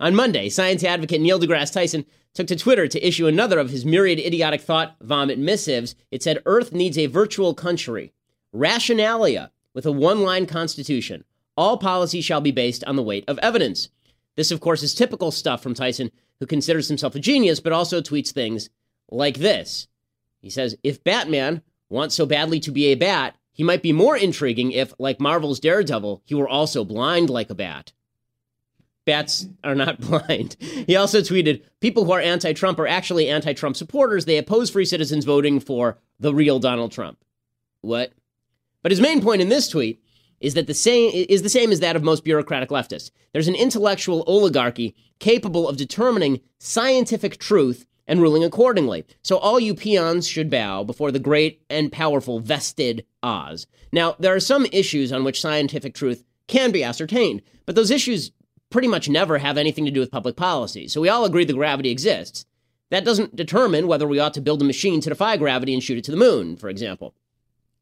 On Monday, science advocate Neil deGrasse Tyson took to Twitter to issue another of his myriad idiotic thought vomit missives. It said Earth needs a virtual country. Rationalia with a one line constitution. All policy shall be based on the weight of evidence. This, of course, is typical stuff from Tyson, who considers himself a genius, but also tweets things like this. He says, If Batman wants so badly to be a bat, he might be more intriguing if, like Marvel's Daredevil, he were also blind like a bat. Bats are not blind. He also tweeted People who are anti Trump are actually anti Trump supporters. They oppose free citizens voting for the real Donald Trump. What? But his main point in this tweet is that the same is the same as that of most bureaucratic leftists. There's an intellectual oligarchy capable of determining scientific truth and ruling accordingly. So all you peons should bow before the great and powerful vested Oz. Now, there are some issues on which scientific truth can be ascertained, but those issues pretty much never have anything to do with public policy. So we all agree that gravity exists. That doesn't determine whether we ought to build a machine to defy gravity and shoot it to the moon, for example.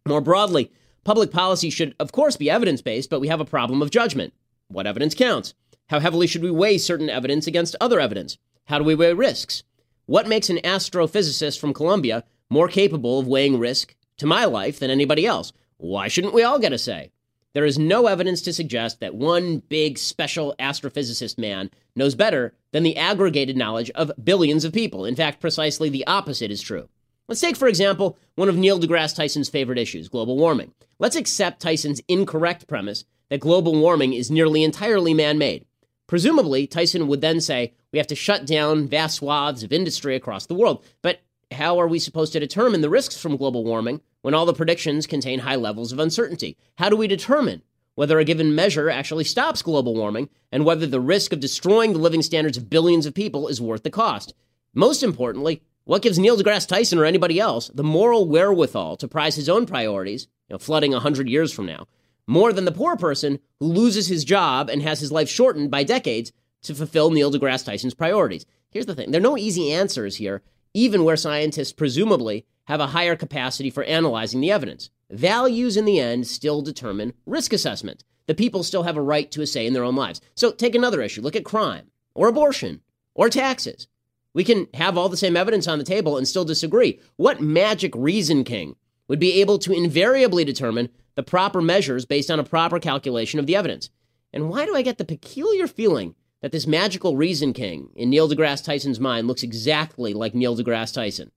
More broadly, public policy should, of course, be evidence based, but we have a problem of judgment. What evidence counts? How heavily should we weigh certain evidence against other evidence? How do we weigh risks? What makes an astrophysicist from Columbia more capable of weighing risk to my life than anybody else? Why shouldn't we all get a say? There is no evidence to suggest that one big special astrophysicist man knows better than the aggregated knowledge of billions of people. In fact, precisely the opposite is true. Let's take, for example, one of Neil deGrasse Tyson's favorite issues global warming. Let's accept Tyson's incorrect premise that global warming is nearly entirely man made. Presumably, Tyson would then say, we have to shut down vast swaths of industry across the world. But how are we supposed to determine the risks from global warming when all the predictions contain high levels of uncertainty? How do we determine whether a given measure actually stops global warming and whether the risk of destroying the living standards of billions of people is worth the cost? Most importantly, what gives Neil deGrasse Tyson or anybody else the moral wherewithal to prize his own priorities, you know, flooding 100 years from now, more than the poor person who loses his job and has his life shortened by decades to fulfill Neil deGrasse Tyson's priorities. Here's the thing there are no easy answers here, even where scientists presumably have a higher capacity for analyzing the evidence. Values in the end still determine risk assessment. The people still have a right to a say in their own lives. So take another issue look at crime, or abortion, or taxes. We can have all the same evidence on the table and still disagree. What magic reason king would be able to invariably determine the proper measures based on a proper calculation of the evidence. And why do I get the peculiar feeling that this magical reason king in Neil deGrasse Tyson's mind looks exactly like Neil deGrasse Tyson?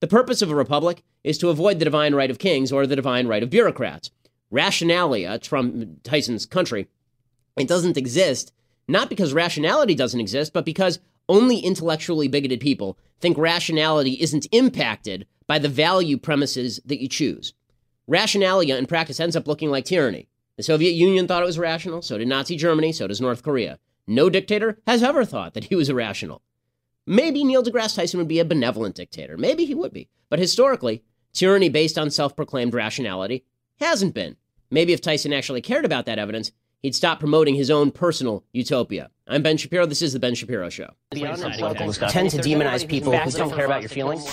The purpose of a republic is to avoid the divine right of kings or the divine right of bureaucrats. Rationalia, from Tyson's country, it doesn't exist, not because rationality doesn't exist, but because only intellectually bigoted people think rationality isn't impacted by the value premises that you choose. Rationalia in practice ends up looking like tyranny. The Soviet Union thought it was rational, so did Nazi Germany, so does North Korea. No dictator has ever thought that he was irrational. Maybe Neil deGrasse Tyson would be a benevolent dictator. Maybe he would be. But historically, tyranny based on self proclaimed rationality hasn't been. Maybe if Tyson actually cared about that evidence, he'd stop promoting his own personal utopia. I'm Ben Shapiro. This is The Ben Shapiro Show. Tend to demonize people who don't care about your feelings.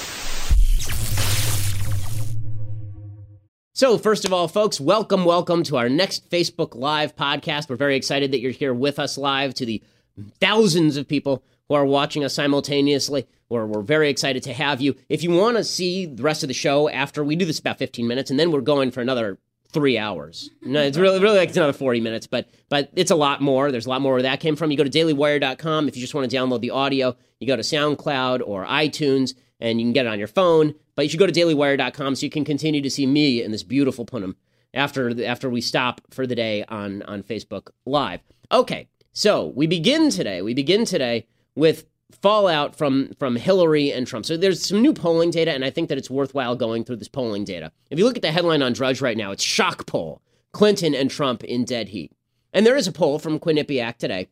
So, first of all, folks, welcome, welcome to our next Facebook Live podcast. We're very excited that you're here with us live to the thousands of people who are watching us simultaneously. We're, we're very excited to have you. If you want to see the rest of the show after we do this about 15 minutes, and then we're going for another three hours. No, it's really, really like another 40 minutes, but but it's a lot more. There's a lot more where that came from. You go to dailywire.com if you just want to download the audio. You go to SoundCloud or iTunes and you can get it on your phone. But you should go to dailywire.com so you can continue to see me in this beautiful punim after after we stop for the day on on Facebook Live. Okay, so we begin today. We begin today with fallout from from Hillary and Trump. So there's some new polling data, and I think that it's worthwhile going through this polling data. If you look at the headline on Drudge right now, it's shock poll: Clinton and Trump in dead heat. And there is a poll from Quinnipiac today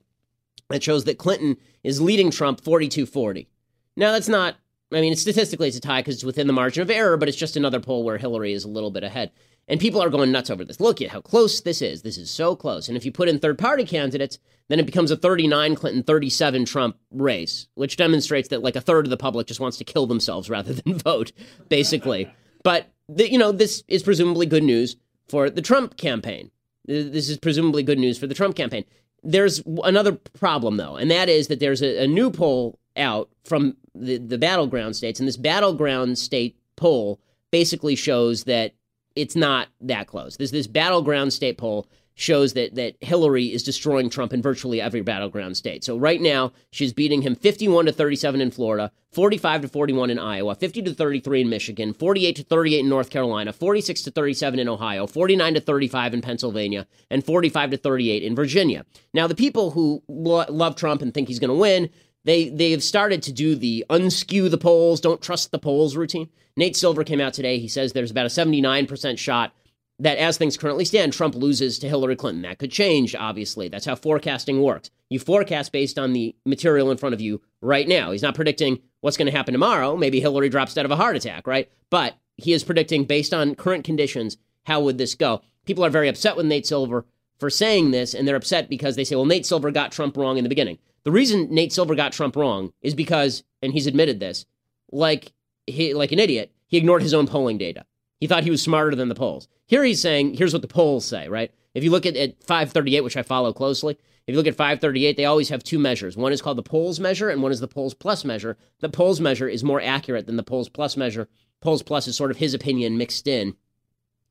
that shows that Clinton is leading Trump 42-40. Now that's not I mean, statistically, it's a tie because it's within the margin of error, but it's just another poll where Hillary is a little bit ahead. And people are going nuts over this. Look at how close this is. This is so close. And if you put in third party candidates, then it becomes a 39 Clinton, 37 Trump race, which demonstrates that like a third of the public just wants to kill themselves rather than vote, basically. But, the, you know, this is presumably good news for the Trump campaign. This is presumably good news for the Trump campaign. there's another problem though, and that is that there's a, a new poll out from the, the battleground states, and this battleground state poll basically shows that it's not that close. There's this battleground state poll shows that that Hillary is destroying Trump in virtually every battleground state. So right now she's beating him 51 to 37 in Florida, 45 to 41 in Iowa, 50 to 33 in Michigan, 48 to 38 in North Carolina, 46 to 37 in Ohio, 49 to 35 in Pennsylvania, and 45 to 38 in Virginia. Now the people who lo- love Trump and think he's going to win, they they have started to do the unskew the polls, don't trust the polls routine. Nate Silver came out today. He says there's about a 79% shot that as things currently stand, Trump loses to Hillary Clinton. That could change, obviously. That's how forecasting works. You forecast based on the material in front of you right now. He's not predicting what's going to happen tomorrow. Maybe Hillary drops dead of a heart attack, right? But he is predicting based on current conditions, how would this go? People are very upset with Nate Silver for saying this, and they're upset because they say, well, Nate Silver got Trump wrong in the beginning. The reason Nate Silver got Trump wrong is because, and he's admitted this, like he, like an idiot, he ignored his own polling data. He thought he was smarter than the polls. Here he's saying, here's what the polls say, right? If you look at, at 538, which I follow closely, if you look at 538, they always have two measures. One is called the polls measure, and one is the polls plus measure. The polls measure is more accurate than the polls plus measure. Polls plus is sort of his opinion mixed in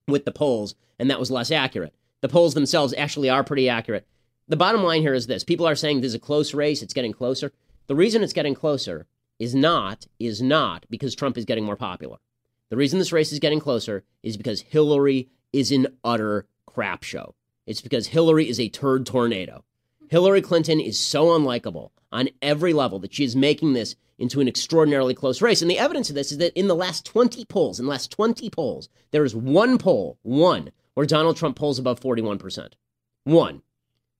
with the polls, and that was less accurate. The polls themselves actually are pretty accurate. The bottom line here is this people are saying this is a close race, it's getting closer. The reason it's getting closer is not, is not because Trump is getting more popular. The reason this race is getting closer is because Hillary is an utter crap show. It's because Hillary is a turd tornado. Hillary Clinton is so unlikable on every level that she is making this into an extraordinarily close race. And the evidence of this is that in the last 20 polls, in the last 20 polls, there is one poll, one, where Donald Trump polls above 41%. One.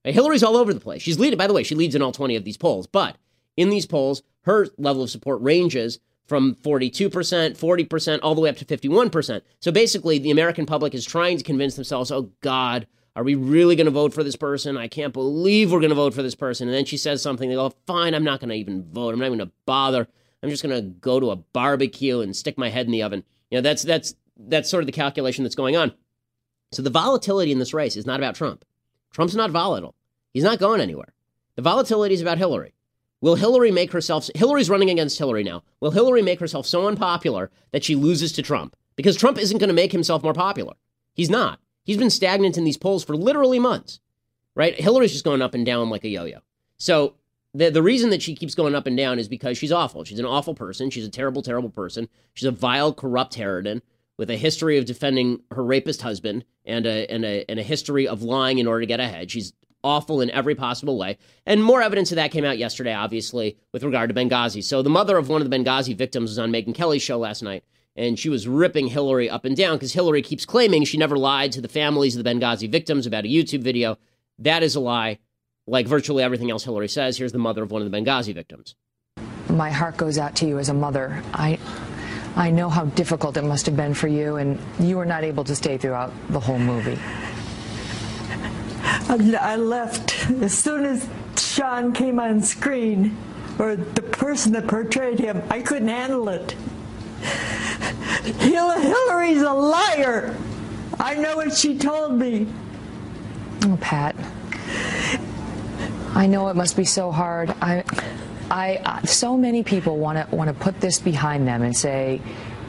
Hillary's all over the place. She's leading, by the way, she leads in all 20 of these polls. But in these polls, her level of support ranges from 42%, 40%, all the way up to 51%. So basically, the American public is trying to convince themselves, oh, God, are we really going to vote for this person? I can't believe we're going to vote for this person. And then she says something, they go, fine, I'm not going to even vote. I'm not even going to bother. I'm just going to go to a barbecue and stick my head in the oven. You know, that's, that's, that's sort of the calculation that's going on. So the volatility in this race is not about Trump. Trump's not volatile. He's not going anywhere. The volatility is about Hillary. Will Hillary make herself, Hillary's running against Hillary now. Will Hillary make herself so unpopular that she loses to Trump? Because Trump isn't going to make himself more popular. He's not. He's been stagnant in these polls for literally months, right? Hillary's just going up and down like a yo yo. So the, the reason that she keeps going up and down is because she's awful. She's an awful person. She's a terrible, terrible person. She's a vile, corrupt harridan with a history of defending her rapist husband and a, and a, and a history of lying in order to get ahead. She's awful in every possible way. And more evidence of that came out yesterday, obviously, with regard to Benghazi. So the mother of one of the Benghazi victims was on Megyn Kelly's show last night, and she was ripping Hillary up and down because Hillary keeps claiming she never lied to the families of the Benghazi victims about a YouTube video. That is a lie, like virtually everything else Hillary says. Here's the mother of one of the Benghazi victims. My heart goes out to you as a mother. I. I know how difficult it must have been for you, and you were not able to stay throughout the whole movie. Uh, I left as soon as Sean came on screen, or the person that portrayed him. I couldn't handle it. Hillary's a liar. I know what she told me. Oh, Pat. I know it must be so hard. I, I, uh, so many people want to want to put this behind them and say,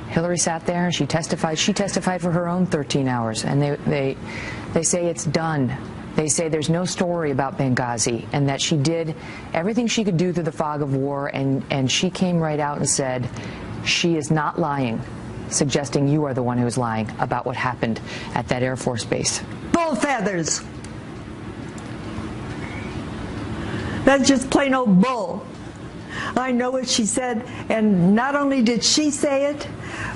Hillary sat there and she testified. She testified for her own 13 hours, and they they they say it's done. They say there's no story about Benghazi and that she did everything she could do through the fog of war, and, and she came right out and said she is not lying, suggesting you are the one who is lying about what happened at that Air Force base. Bull feathers. That's just plain old bull. I know what she said, and not only did she say it,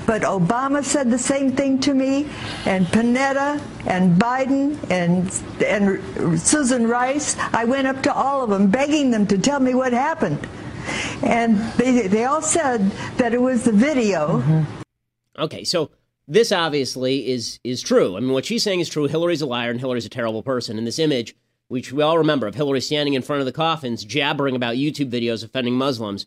but Obama said the same thing to me, and Panetta, and Biden, and and Susan Rice. I went up to all of them, begging them to tell me what happened, and they they all said that it was the video. Mm-hmm. Okay, so this obviously is is true. I mean, what she's saying is true. Hillary's a liar, and Hillary's a terrible person. And this image which we all remember of Hillary standing in front of the coffins, jabbering about YouTube videos offending Muslims.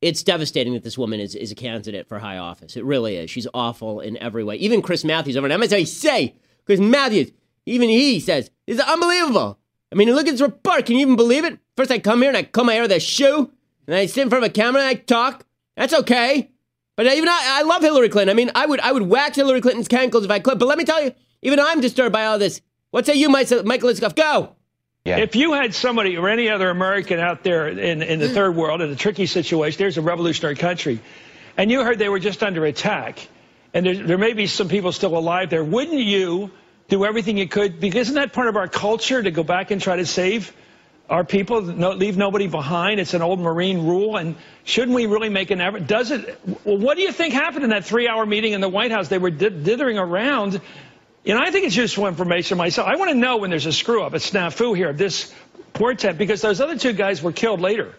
It's devastating that this woman is, is a candidate for high office. It really is. She's awful in every way. Even Chris Matthews over, going to say, Chris Matthews, even he says, it's unbelievable. I mean, look at this report. Can you even believe it? First, I come here and I comb my hair with a shoe, and I sit in front of a camera and I talk. That's okay. But even I, I love Hillary Clinton. I mean, I would, I would wax Hillary Clinton's cankles if I could. But let me tell you, even I'm disturbed by all this. What say you, Michael Isikoff? Go. Yeah. If you had somebody or any other American out there in, in the mm. third world in a tricky situation, there's a revolutionary country, and you heard they were just under attack, and there, there may be some people still alive there, wouldn't you do everything you could? Because isn't that part of our culture to go back and try to save our people, no, leave nobody behind? It's an old Marine rule, and shouldn't we really make an effort? Does it? Well, what do you think happened in that three-hour meeting in the White House? They were dithering around you know, I think it's useful information myself. I want to know when there's a screw up, a snafu here of this portent, because those other two guys were killed later.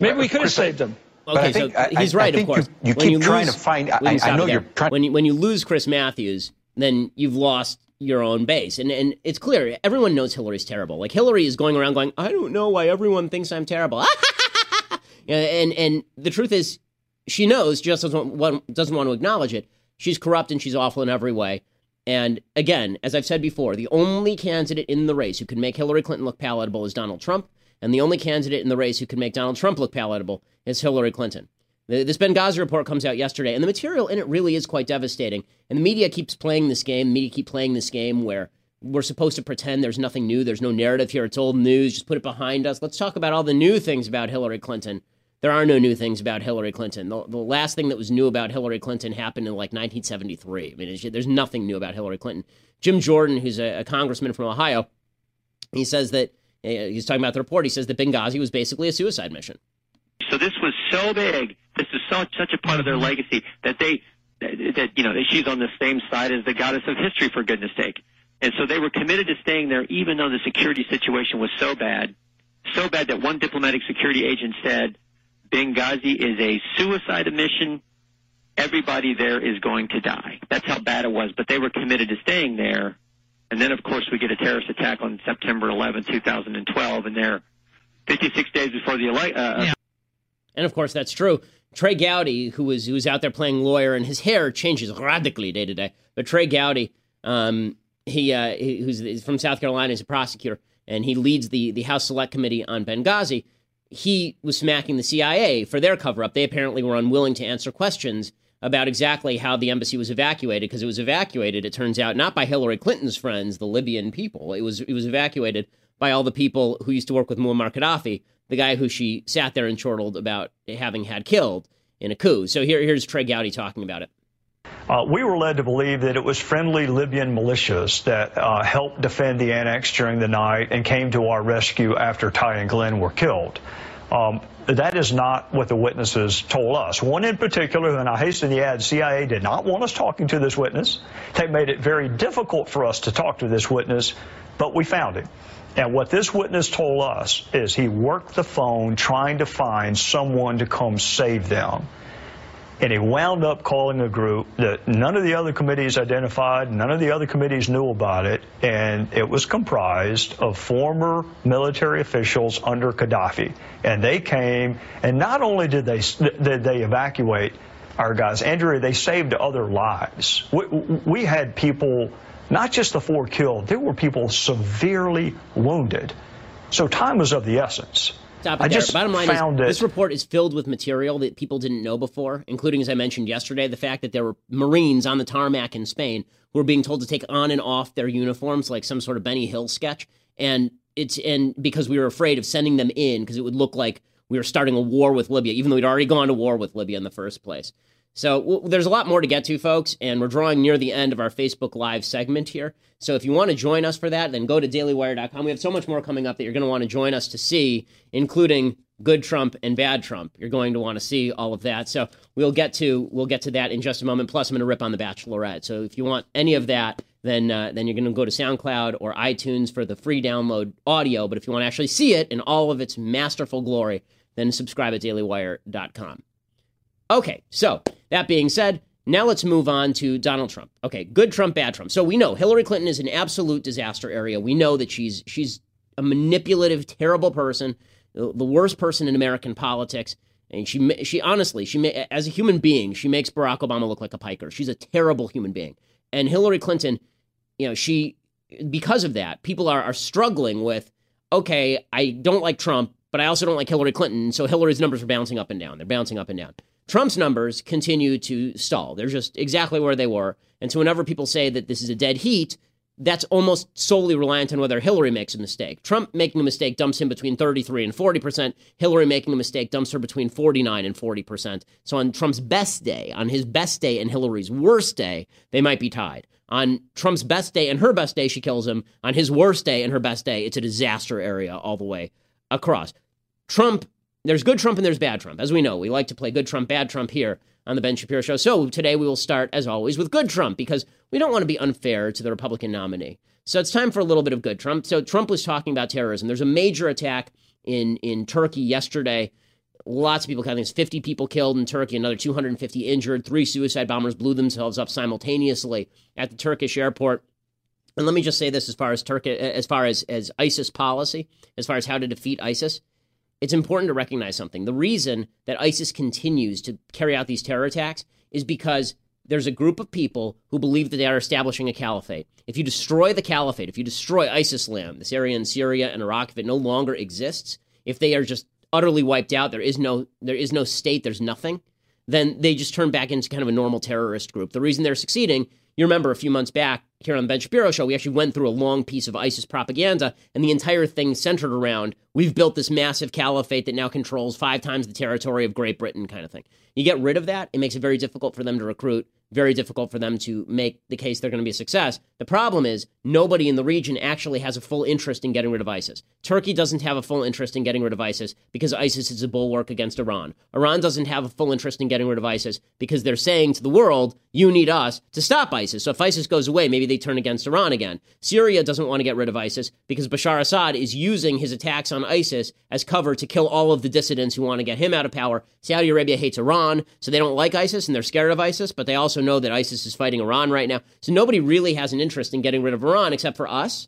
Maybe we could have saved them. Okay, think, so he's right, of course. You, you keep you trying lose, to find. I, I know you're trying. When you, when you lose Chris Matthews, then you've lost your own base, and and it's clear everyone knows Hillary's terrible. Like Hillary is going around going, I don't know why everyone thinks I'm terrible. and and the truth is, she knows, just doesn't want, doesn't want to acknowledge it. She's corrupt and she's awful in every way. And again, as I've said before, the only candidate in the race who can make Hillary Clinton look palatable is Donald Trump. And the only candidate in the race who can make Donald Trump look palatable is Hillary Clinton. This Benghazi report comes out yesterday, and the material in it really is quite devastating. And the media keeps playing this game. The media keep playing this game where we're supposed to pretend there's nothing new, there's no narrative here, it's old news, just put it behind us. Let's talk about all the new things about Hillary Clinton there are no new things about Hillary Clinton. The, the last thing that was new about Hillary Clinton happened in like 1973. I mean, there's nothing new about Hillary Clinton. Jim Jordan, who's a, a congressman from Ohio, he says that he's talking about the report. He says that Benghazi was basically a suicide mission. So this was so big. This is such a part of their legacy that they that you know she's on the same side as the goddess of history for goodness sake. And so they were committed to staying there even though the security situation was so bad, so bad that one diplomatic security agent said Benghazi is a suicide mission. Everybody there is going to die. That's how bad it was. But they were committed to staying there. And then, of course, we get a terrorist attack on September 11, 2012, and they're 56 days before the election. Uh, yeah. And of course, that's true. Trey Gowdy, who was who was out there playing lawyer, and his hair changes radically day to day. But Trey Gowdy, um, he, uh, he who's from South Carolina, is a prosecutor, and he leads the the House Select Committee on Benghazi he was smacking the CIA for their cover up. They apparently were unwilling to answer questions about exactly how the embassy was evacuated because it was evacuated, it turns out, not by Hillary Clinton's friends, the Libyan people. It was it was evacuated by all the people who used to work with Muammar Gaddafi, the guy who she sat there and chortled about having had killed in a coup. So here, here's Trey Gowdy talking about it. Uh, we were led to believe that it was friendly Libyan militias that uh, helped defend the annex during the night and came to our rescue after Ty and Glen were killed. Um, that is not what the witnesses told us. One in particular, and I hasten to add, CIA did not want us talking to this witness. They made it very difficult for us to talk to this witness, but we found him. And what this witness told us is he worked the phone trying to find someone to come save them. And he wound up calling a group that none of the other committees identified, none of the other committees knew about it, and it was comprised of former military officials under Gaddafi. And they came, and not only did they did they evacuate our guys, Andrea, they saved other lives. We, we had people, not just the four killed, there were people severely wounded. So time was of the essence. Stop it I there. Just Bottom line is, it. this report is filled with material that people didn't know before, including, as I mentioned yesterday, the fact that there were Marines on the tarmac in Spain who were being told to take on and off their uniforms like some sort of Benny Hill sketch, and it's and because we were afraid of sending them in because it would look like we were starting a war with Libya, even though we'd already gone to war with Libya in the first place. So there's a lot more to get to, folks, and we're drawing near the end of our Facebook Live segment here. So if you want to join us for that, then go to dailywire.com. We have so much more coming up that you're going to want to join us to see, including good Trump and bad Trump. You're going to want to see all of that. So we'll get to we'll get to that in just a moment. Plus, I'm going to rip on the Bachelorette. So if you want any of that, then uh, then you're going to go to SoundCloud or iTunes for the free download audio. But if you want to actually see it in all of its masterful glory, then subscribe at dailywire.com. Okay, so that being said, now let's move on to Donald Trump. Okay, good Trump, bad Trump. So we know Hillary Clinton is an absolute disaster area. We know that she's she's a manipulative, terrible person, the worst person in American politics. And she she honestly, she as a human being, she makes Barack Obama look like a piker. She's a terrible human being. And Hillary Clinton, you know, she because of that, people are are struggling with okay, I don't like Trump, but I also don't like Hillary Clinton. So Hillary's numbers are bouncing up and down. They're bouncing up and down. Trump's numbers continue to stall. They're just exactly where they were. And so whenever people say that this is a dead heat, that's almost solely reliant on whether Hillary makes a mistake. Trump making a mistake dumps him between 33 and 40%. Hillary making a mistake dumps her between 49 and 40%. So on Trump's best day, on his best day and Hillary's worst day, they might be tied. On Trump's best day and her best day, she kills him. On his worst day and her best day, it's a disaster area all the way across. Trump, there's good Trump and there's bad Trump. As we know, we like to play good Trump, bad Trump here on the Ben Shapiro Show. So today we will start, as always, with good Trump because we don't want to be unfair to the Republican nominee. So it's time for a little bit of good Trump. So Trump was talking about terrorism. There's a major attack in in Turkey yesterday. Lots of people, I think it's 50 people killed in Turkey, another 250 injured. Three suicide bombers blew themselves up simultaneously at the Turkish airport. And let me just say this as far as Turkey, as far as, as ISIS policy, as far as how to defeat ISIS it's important to recognize something. The reason that ISIS continues to carry out these terror attacks is because there's a group of people who believe that they are establishing a caliphate. If you destroy the caliphate, if you destroy ISIS land, this area in Syria and Iraq, if it no longer exists, if they are just utterly wiped out, there is no there is no state, there's nothing, then they just turn back into kind of a normal terrorist group. The reason they're succeeding you remember a few months back here on the Ben Shapiro show, we actually went through a long piece of ISIS propaganda, and the entire thing centered around we've built this massive caliphate that now controls five times the territory of Great Britain, kind of thing. You get rid of that, it makes it very difficult for them to recruit very difficult for them to make the case they're going to be a success. The problem is nobody in the region actually has a full interest in getting rid of ISIS. Turkey doesn't have a full interest in getting rid of ISIS because ISIS is a bulwark against Iran. Iran doesn't have a full interest in getting rid of ISIS because they're saying to the world, you need us to stop ISIS. So if ISIS goes away, maybe they turn against Iran again. Syria doesn't want to get rid of ISIS because Bashar Assad is using his attacks on ISIS as cover to kill all of the dissidents who want to get him out of power. Saudi Arabia hates Iran, so they don't like ISIS and they're scared of ISIS, but they also know that ISIS is fighting Iran right now. So nobody really has an interest in getting rid of Iran except for us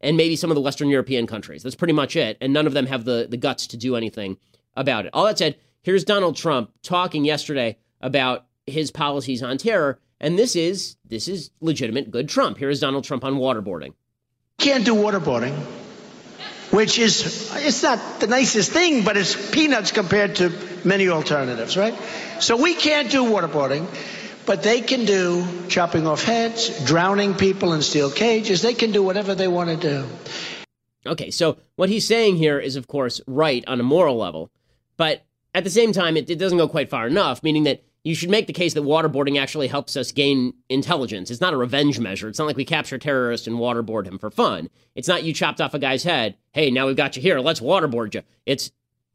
and maybe some of the Western European countries. That's pretty much it. And none of them have the, the guts to do anything about it. All that said, here's Donald Trump talking yesterday about his policies on terror. And this is this is legitimate good Trump. Here is Donald Trump on waterboarding. Can't do waterboarding, which is it's not the nicest thing, but it's peanuts compared to many alternatives, right? So we can't do waterboarding. But they can do chopping off heads, drowning people in steel cages. They can do whatever they want to do. Okay, so what he's saying here is, of course, right on a moral level. But at the same time, it, it doesn't go quite far enough, meaning that you should make the case that waterboarding actually helps us gain intelligence. It's not a revenge measure. It's not like we capture a terrorist and waterboard him for fun. It's not you chopped off a guy's head. Hey, now we've got you here. Let's waterboard you. It's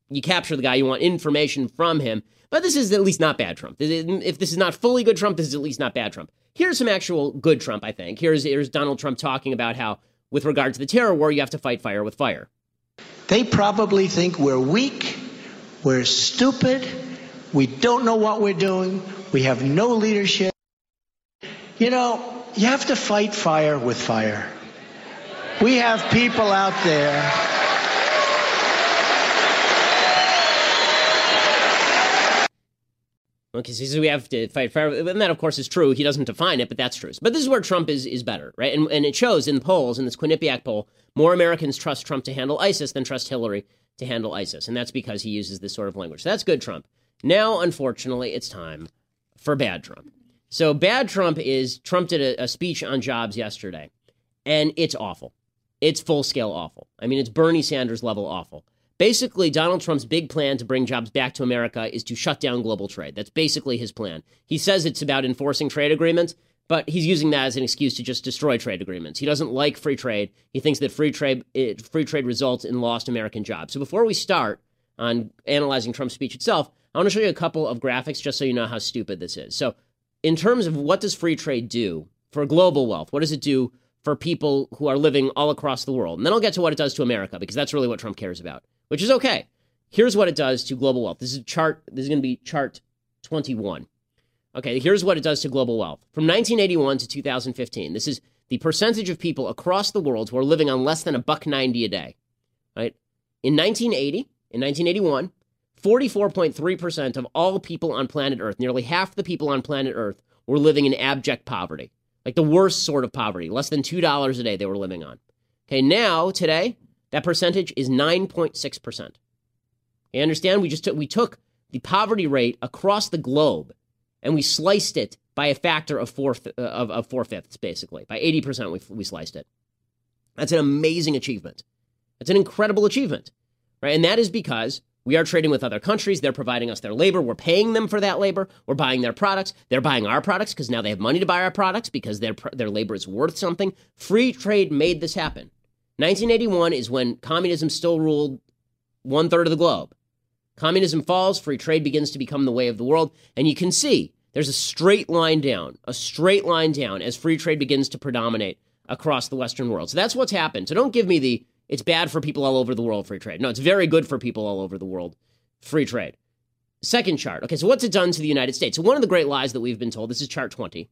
you capture the guy. You want information from him. But this is at least not bad Trump. If this is not fully good Trump, this is at least not bad Trump. Here's some actual good Trump, I think. Here's, here's Donald Trump talking about how, with regard to the terror war, you have to fight fire with fire. They probably think we're weak, we're stupid, we don't know what we're doing, we have no leadership. You know, you have to fight fire with fire. We have people out there Okay, so he says we have to fight fire, and that of course is true. He doesn't define it, but that's true. But this is where Trump is is better, right? And and it shows in the polls in this Quinnipiac poll, more Americans trust Trump to handle ISIS than trust Hillary to handle ISIS, and that's because he uses this sort of language. So that's good Trump. Now, unfortunately, it's time for bad Trump. So bad Trump is Trump did a, a speech on jobs yesterday, and it's awful. It's full scale awful. I mean, it's Bernie Sanders level awful. Basically, Donald Trump's big plan to bring jobs back to America is to shut down global trade. That's basically his plan. He says it's about enforcing trade agreements, but he's using that as an excuse to just destroy trade agreements. He doesn't like free trade. He thinks that free trade it, free trade results in lost American jobs. So before we start on analyzing Trump's speech itself, I want to show you a couple of graphics just so you know how stupid this is. So, in terms of what does free trade do for global wealth? What does it do for people who are living all across the world? And then I'll get to what it does to America because that's really what Trump cares about which is okay. Here's what it does to global wealth. This is chart. This is going to be chart 21. Okay, here's what it does to global wealth. From 1981 to 2015, this is the percentage of people across the world who are living on less than a buck 90 a day. Right? In 1980, in 1981, 44.3% of all people on planet Earth, nearly half the people on planet Earth, were living in abject poverty. Like the worst sort of poverty, less than $2 a day they were living on. Okay, now, today, That percentage is 9.6%. You understand? We just took, we took the poverty rate across the globe and we sliced it by a factor of four, uh, of, of four fifths, basically. By 80%, we, we sliced it. That's an amazing achievement. That's an incredible achievement, right? And that is because we are trading with other countries. They're providing us their labor. We're paying them for that labor. We're buying their products. They're buying our products because now they have money to buy our products because their, their labor is worth something. Free trade made this happen. 1981 is when communism still ruled one third of the globe. Communism falls, free trade begins to become the way of the world. And you can see there's a straight line down, a straight line down as free trade begins to predominate across the Western world. So that's what's happened. So don't give me the it's bad for people all over the world, free trade. No, it's very good for people all over the world, free trade. Second chart. Okay, so what's it done to the United States? So one of the great lies that we've been told, this is chart 20.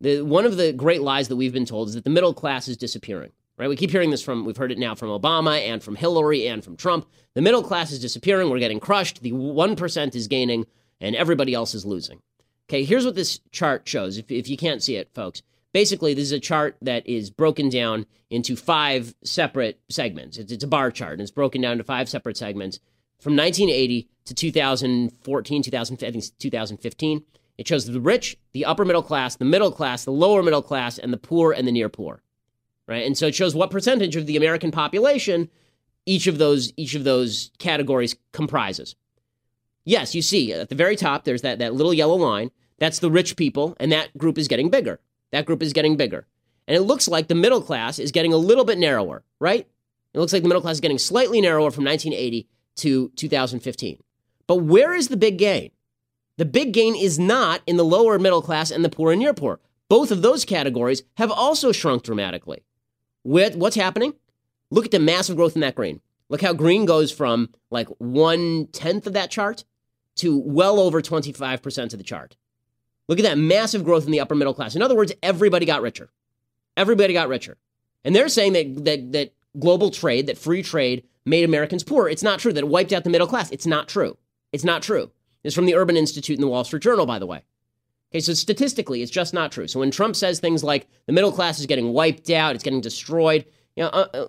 The, one of the great lies that we've been told is that the middle class is disappearing. Right? We keep hearing this from, we've heard it now from Obama and from Hillary and from Trump. The middle class is disappearing. We're getting crushed. The 1% is gaining and everybody else is losing. Okay, here's what this chart shows. If, if you can't see it, folks, basically, this is a chart that is broken down into five separate segments. It's, it's a bar chart, and it's broken down to five separate segments from 1980 to 2014, 2000, I think 2015. It shows the rich, the upper middle class, the middle class, the lower middle class, and the poor and the near poor. Right? And so it shows what percentage of the American population each of those each of those categories comprises. Yes, you see at the very top there's that, that little yellow line. That's the rich people, and that group is getting bigger. That group is getting bigger. And it looks like the middle class is getting a little bit narrower, right? It looks like the middle class is getting slightly narrower from 1980 to 2015. But where is the big gain? The big gain is not in the lower middle class and the poor and near poor. Both of those categories have also shrunk dramatically. With What's happening? Look at the massive growth in that green. Look how green goes from like one tenth of that chart to well over 25% of the chart. Look at that massive growth in the upper middle class. In other words, everybody got richer. Everybody got richer. And they're saying that, that, that global trade, that free trade made Americans poor. It's not true. That it wiped out the middle class. It's not true. It's not true. It's from the Urban Institute and the Wall Street Journal, by the way. Okay, so statistically, it's just not true. So when Trump says things like the middle class is getting wiped out, it's getting destroyed, you know, uh, uh,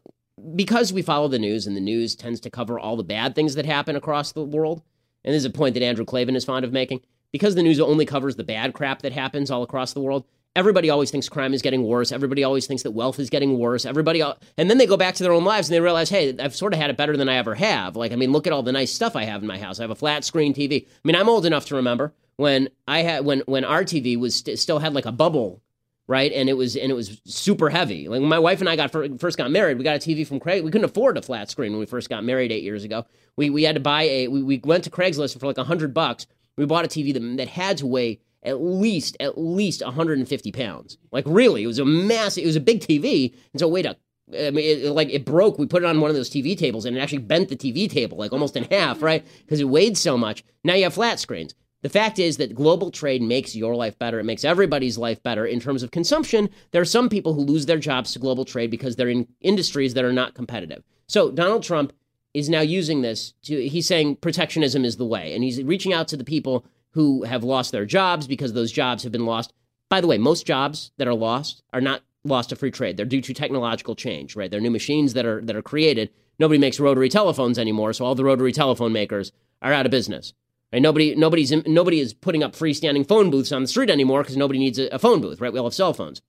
because we follow the news and the news tends to cover all the bad things that happen across the world, and this is a point that Andrew Klavan is fond of making, because the news only covers the bad crap that happens all across the world, everybody always thinks crime is getting worse. Everybody always thinks that wealth is getting worse. Everybody, and then they go back to their own lives and they realize, hey, I've sort of had it better than I ever have. Like, I mean, look at all the nice stuff I have in my house. I have a flat screen TV. I mean, I'm old enough to remember when I had when when our TV was st- still had like a bubble. Right, and it was and it was super heavy. Like when my wife and I got first got married, we got a TV from Craig. We couldn't afford a flat screen when we first got married eight years ago. We we had to buy a. We, we went to Craigslist for like a hundred bucks. We bought a TV that, that had to weigh at least at least 150 pounds. Like really, it was a massive. It was a big TV, and so weighed a. I mean, it, like it broke. We put it on one of those TV tables, and it actually bent the TV table like almost in half, right? Because it weighed so much. Now you have flat screens. The fact is that global trade makes your life better. It makes everybody's life better in terms of consumption. There are some people who lose their jobs to global trade because they're in industries that are not competitive. So Donald Trump is now using this to. He's saying protectionism is the way, and he's reaching out to the people who have lost their jobs because those jobs have been lost. By the way, most jobs that are lost are not lost to free trade. They're due to technological change, right? They're new machines that are that are created. Nobody makes rotary telephones anymore, so all the rotary telephone makers are out of business. Right? Nobody nobody's nobody is putting up freestanding phone booths on the street anymore because nobody needs a, a phone booth, right? We all have cell phones.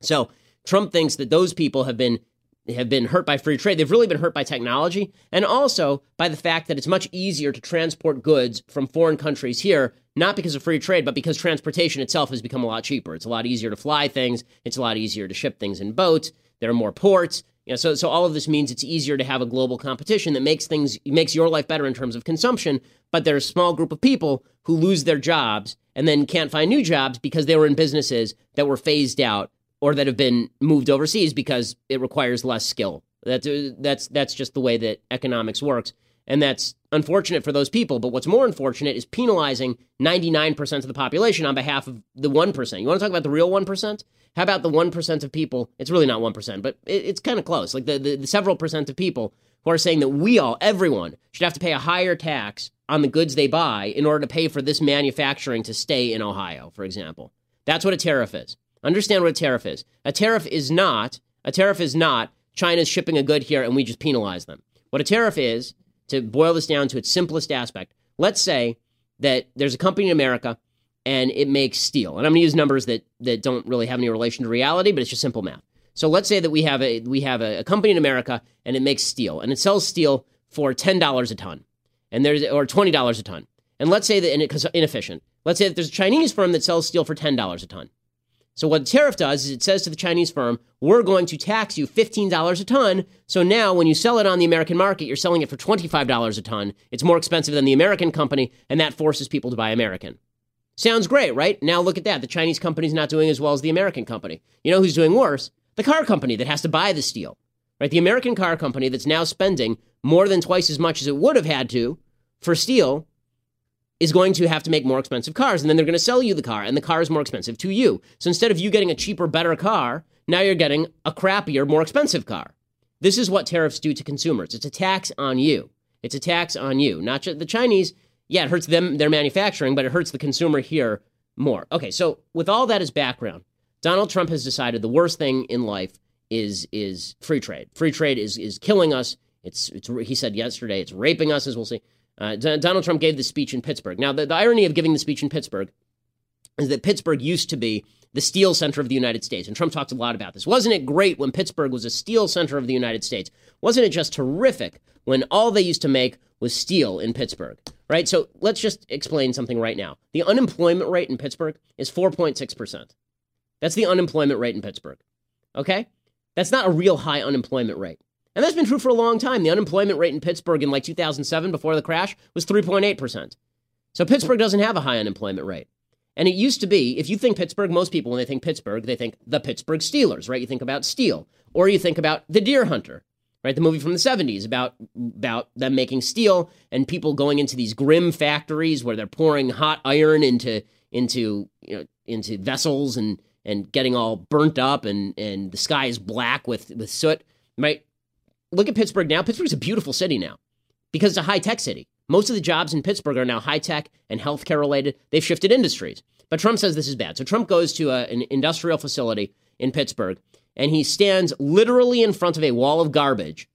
So Trump thinks that those people have been have been hurt by free trade. They've really been hurt by technology and also by the fact that it's much easier to transport goods from foreign countries here, not because of free trade, but because transportation itself has become a lot cheaper. It's a lot easier to fly things, it's a lot easier to ship things in boats, there are more ports. You know, so, so all of this means it's easier to have a global competition that makes things makes your life better in terms of consumption. But there's a small group of people who lose their jobs and then can't find new jobs because they were in businesses that were phased out or that have been moved overseas because it requires less skill. That's uh, that's that's just the way that economics works, and that's unfortunate for those people. But what's more unfortunate is penalizing 99% of the population on behalf of the 1%. You want to talk about the real 1%? How about the 1% of people? It's really not 1%, but it, it's kind of close. Like the, the, the several percent of people who are saying that we all, everyone, should have to pay a higher tax on the goods they buy in order to pay for this manufacturing to stay in Ohio, for example. That's what a tariff is. Understand what a tariff is. A tariff is not a tariff is not China's shipping a good here and we just penalize them. What a tariff is, to boil this down to its simplest aspect, let's say that there's a company in America and it makes steel. And I'm going to use numbers that, that don't really have any relation to reality, but it's just simple math. So let's say that we have a we have a, a company in America and it makes steel and it sells steel for ten dollars a ton, and there's or twenty dollars a ton. And let's say that because inefficient. Let's say that there's a Chinese firm that sells steel for ten dollars a ton. So what tariff does is it says to the Chinese firm, we're going to tax you $15 a ton. So now when you sell it on the American market, you're selling it for $25 a ton. It's more expensive than the American company, and that forces people to buy American. Sounds great, right? Now look at that. The Chinese company's not doing as well as the American company. You know who's doing worse? The car company that has to buy the steel. Right? The American car company that's now spending more than twice as much as it would have had to for steel is going to have to make more expensive cars. And then they're going to sell you the car, and the car is more expensive to you. So instead of you getting a cheaper, better car, now you're getting a crappier, more expensive car. This is what tariffs do to consumers. It's a tax on you. It's a tax on you. Not just the Chinese. Yeah, it hurts them, their manufacturing, but it hurts the consumer here more. Okay, so with all that as background, Donald Trump has decided the worst thing in life is is free trade. Free trade is is killing us. It's, it's he said yesterday it's raping us, as we'll see. Uh, Donald Trump gave the speech in Pittsburgh. Now, the, the irony of giving the speech in Pittsburgh is that Pittsburgh used to be the steel center of the United States. And Trump talked a lot about this. Wasn't it great when Pittsburgh was a steel center of the United States? Wasn't it just terrific when all they used to make was steel in Pittsburgh? Right? So let's just explain something right now. The unemployment rate in Pittsburgh is 4.6%. That's the unemployment rate in Pittsburgh. Okay? That's not a real high unemployment rate. And that's been true for a long time. The unemployment rate in Pittsburgh in like 2007 before the crash was 3.8%. So Pittsburgh doesn't have a high unemployment rate. And it used to be, if you think Pittsburgh, most people, when they think Pittsburgh, they think the Pittsburgh Steelers, right? You think about steel. Or you think about The Deer Hunter, right? The movie from the 70s about, about them making steel and people going into these grim factories where they're pouring hot iron into, into, you know, into vessels and, and getting all burnt up and, and the sky is black with, with soot, right? Look at Pittsburgh now. Pittsburgh's a beautiful city now because it's a high tech city. Most of the jobs in Pittsburgh are now high tech and healthcare related. They've shifted industries. But Trump says this is bad. So Trump goes to a, an industrial facility in Pittsburgh and he stands literally in front of a wall of garbage.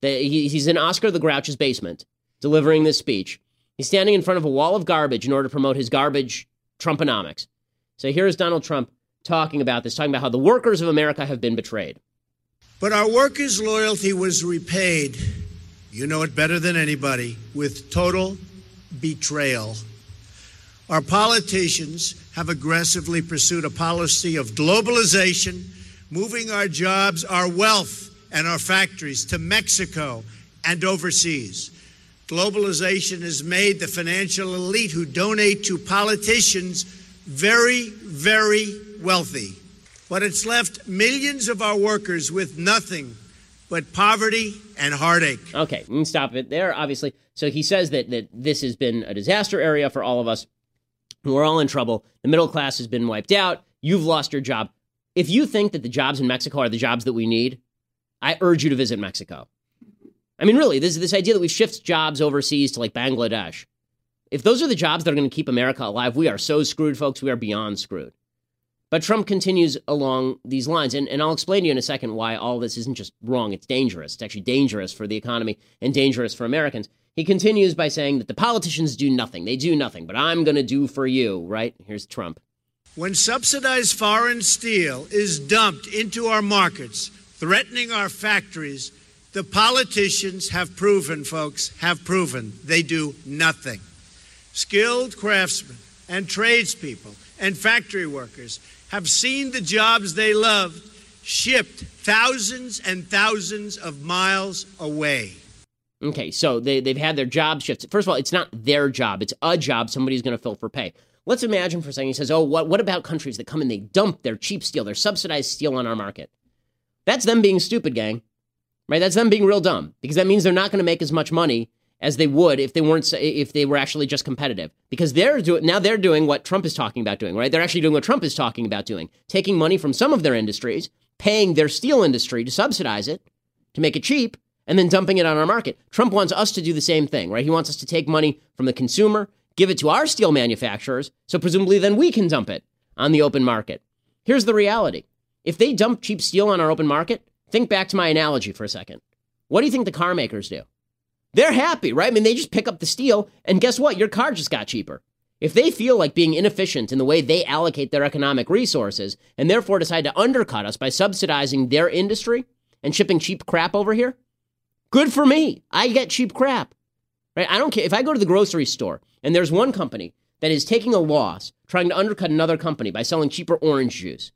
He's in Oscar the Grouch's basement delivering this speech. He's standing in front of a wall of garbage in order to promote his garbage Trumponomics. So here's Donald Trump talking about this, talking about how the workers of America have been betrayed. But our workers' loyalty was repaid, you know it better than anybody, with total betrayal. Our politicians have aggressively pursued a policy of globalization, moving our jobs, our wealth, and our factories to Mexico and overseas. Globalization has made the financial elite who donate to politicians very, very wealthy but it's left millions of our workers with nothing but poverty and heartache. Okay, mm, stop it there, obviously. So he says that, that this has been a disaster area for all of us. We're all in trouble. The middle class has been wiped out. You've lost your job. If you think that the jobs in Mexico are the jobs that we need, I urge you to visit Mexico. I mean, really, this this idea that we shift jobs overseas to like Bangladesh. If those are the jobs that are going to keep America alive, we are so screwed, folks. We are beyond screwed. But Trump continues along these lines. And, and I'll explain to you in a second why all this isn't just wrong, it's dangerous. It's actually dangerous for the economy and dangerous for Americans. He continues by saying that the politicians do nothing. They do nothing, but I'm going to do for you, right? Here's Trump. When subsidized foreign steel is dumped into our markets, threatening our factories, the politicians have proven, folks, have proven they do nothing. Skilled craftsmen and tradespeople and factory workers have seen the jobs they loved shipped thousands and thousands of miles away. Okay, so they, they've had their job shifts. First of all, it's not their job, it's a job somebody's going to fill for pay. Let's imagine for a second he says, Oh, what, what about countries that come and they dump their cheap steel, their subsidized steel on our market? That's them being stupid, gang. Right? That's them being real dumb because that means they're not going to make as much money as they would if they weren't if they were actually just competitive. Because they're doing now they're doing what Trump is talking about doing right? They're actually doing what Trump is talking about doing taking money from some of their industries paying their steel industry to subsidize it to make it cheap and then dumping it on our market. Trump wants us to do the same thing right? He wants us to take money from the consumer give it to our steel manufacturers so presumably then we can dump it on the open market. Here's the reality. If they dump cheap steel on our open market think back to my analogy for a second. What do you think the car makers do? They're happy, right? I mean, they just pick up the steel, and guess what? Your car just got cheaper. If they feel like being inefficient in the way they allocate their economic resources and therefore decide to undercut us by subsidizing their industry and shipping cheap crap over here, good for me. I get cheap crap. Right? I don't care if I go to the grocery store and there's one company that is taking a loss trying to undercut another company by selling cheaper orange juice.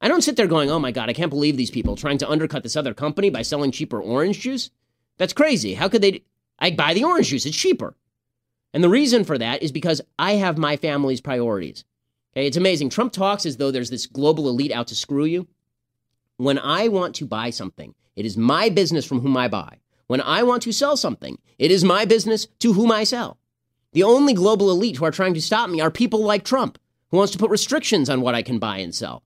I don't sit there going, "Oh my god, I can't believe these people trying to undercut this other company by selling cheaper orange juice." That's crazy. How could they I buy the orange juice, it's cheaper. And the reason for that is because I have my family's priorities. Okay, it's amazing. Trump talks as though there's this global elite out to screw you. When I want to buy something, it is my business from whom I buy. When I want to sell something, it is my business to whom I sell. The only global elite who are trying to stop me are people like Trump, who wants to put restrictions on what I can buy and sell.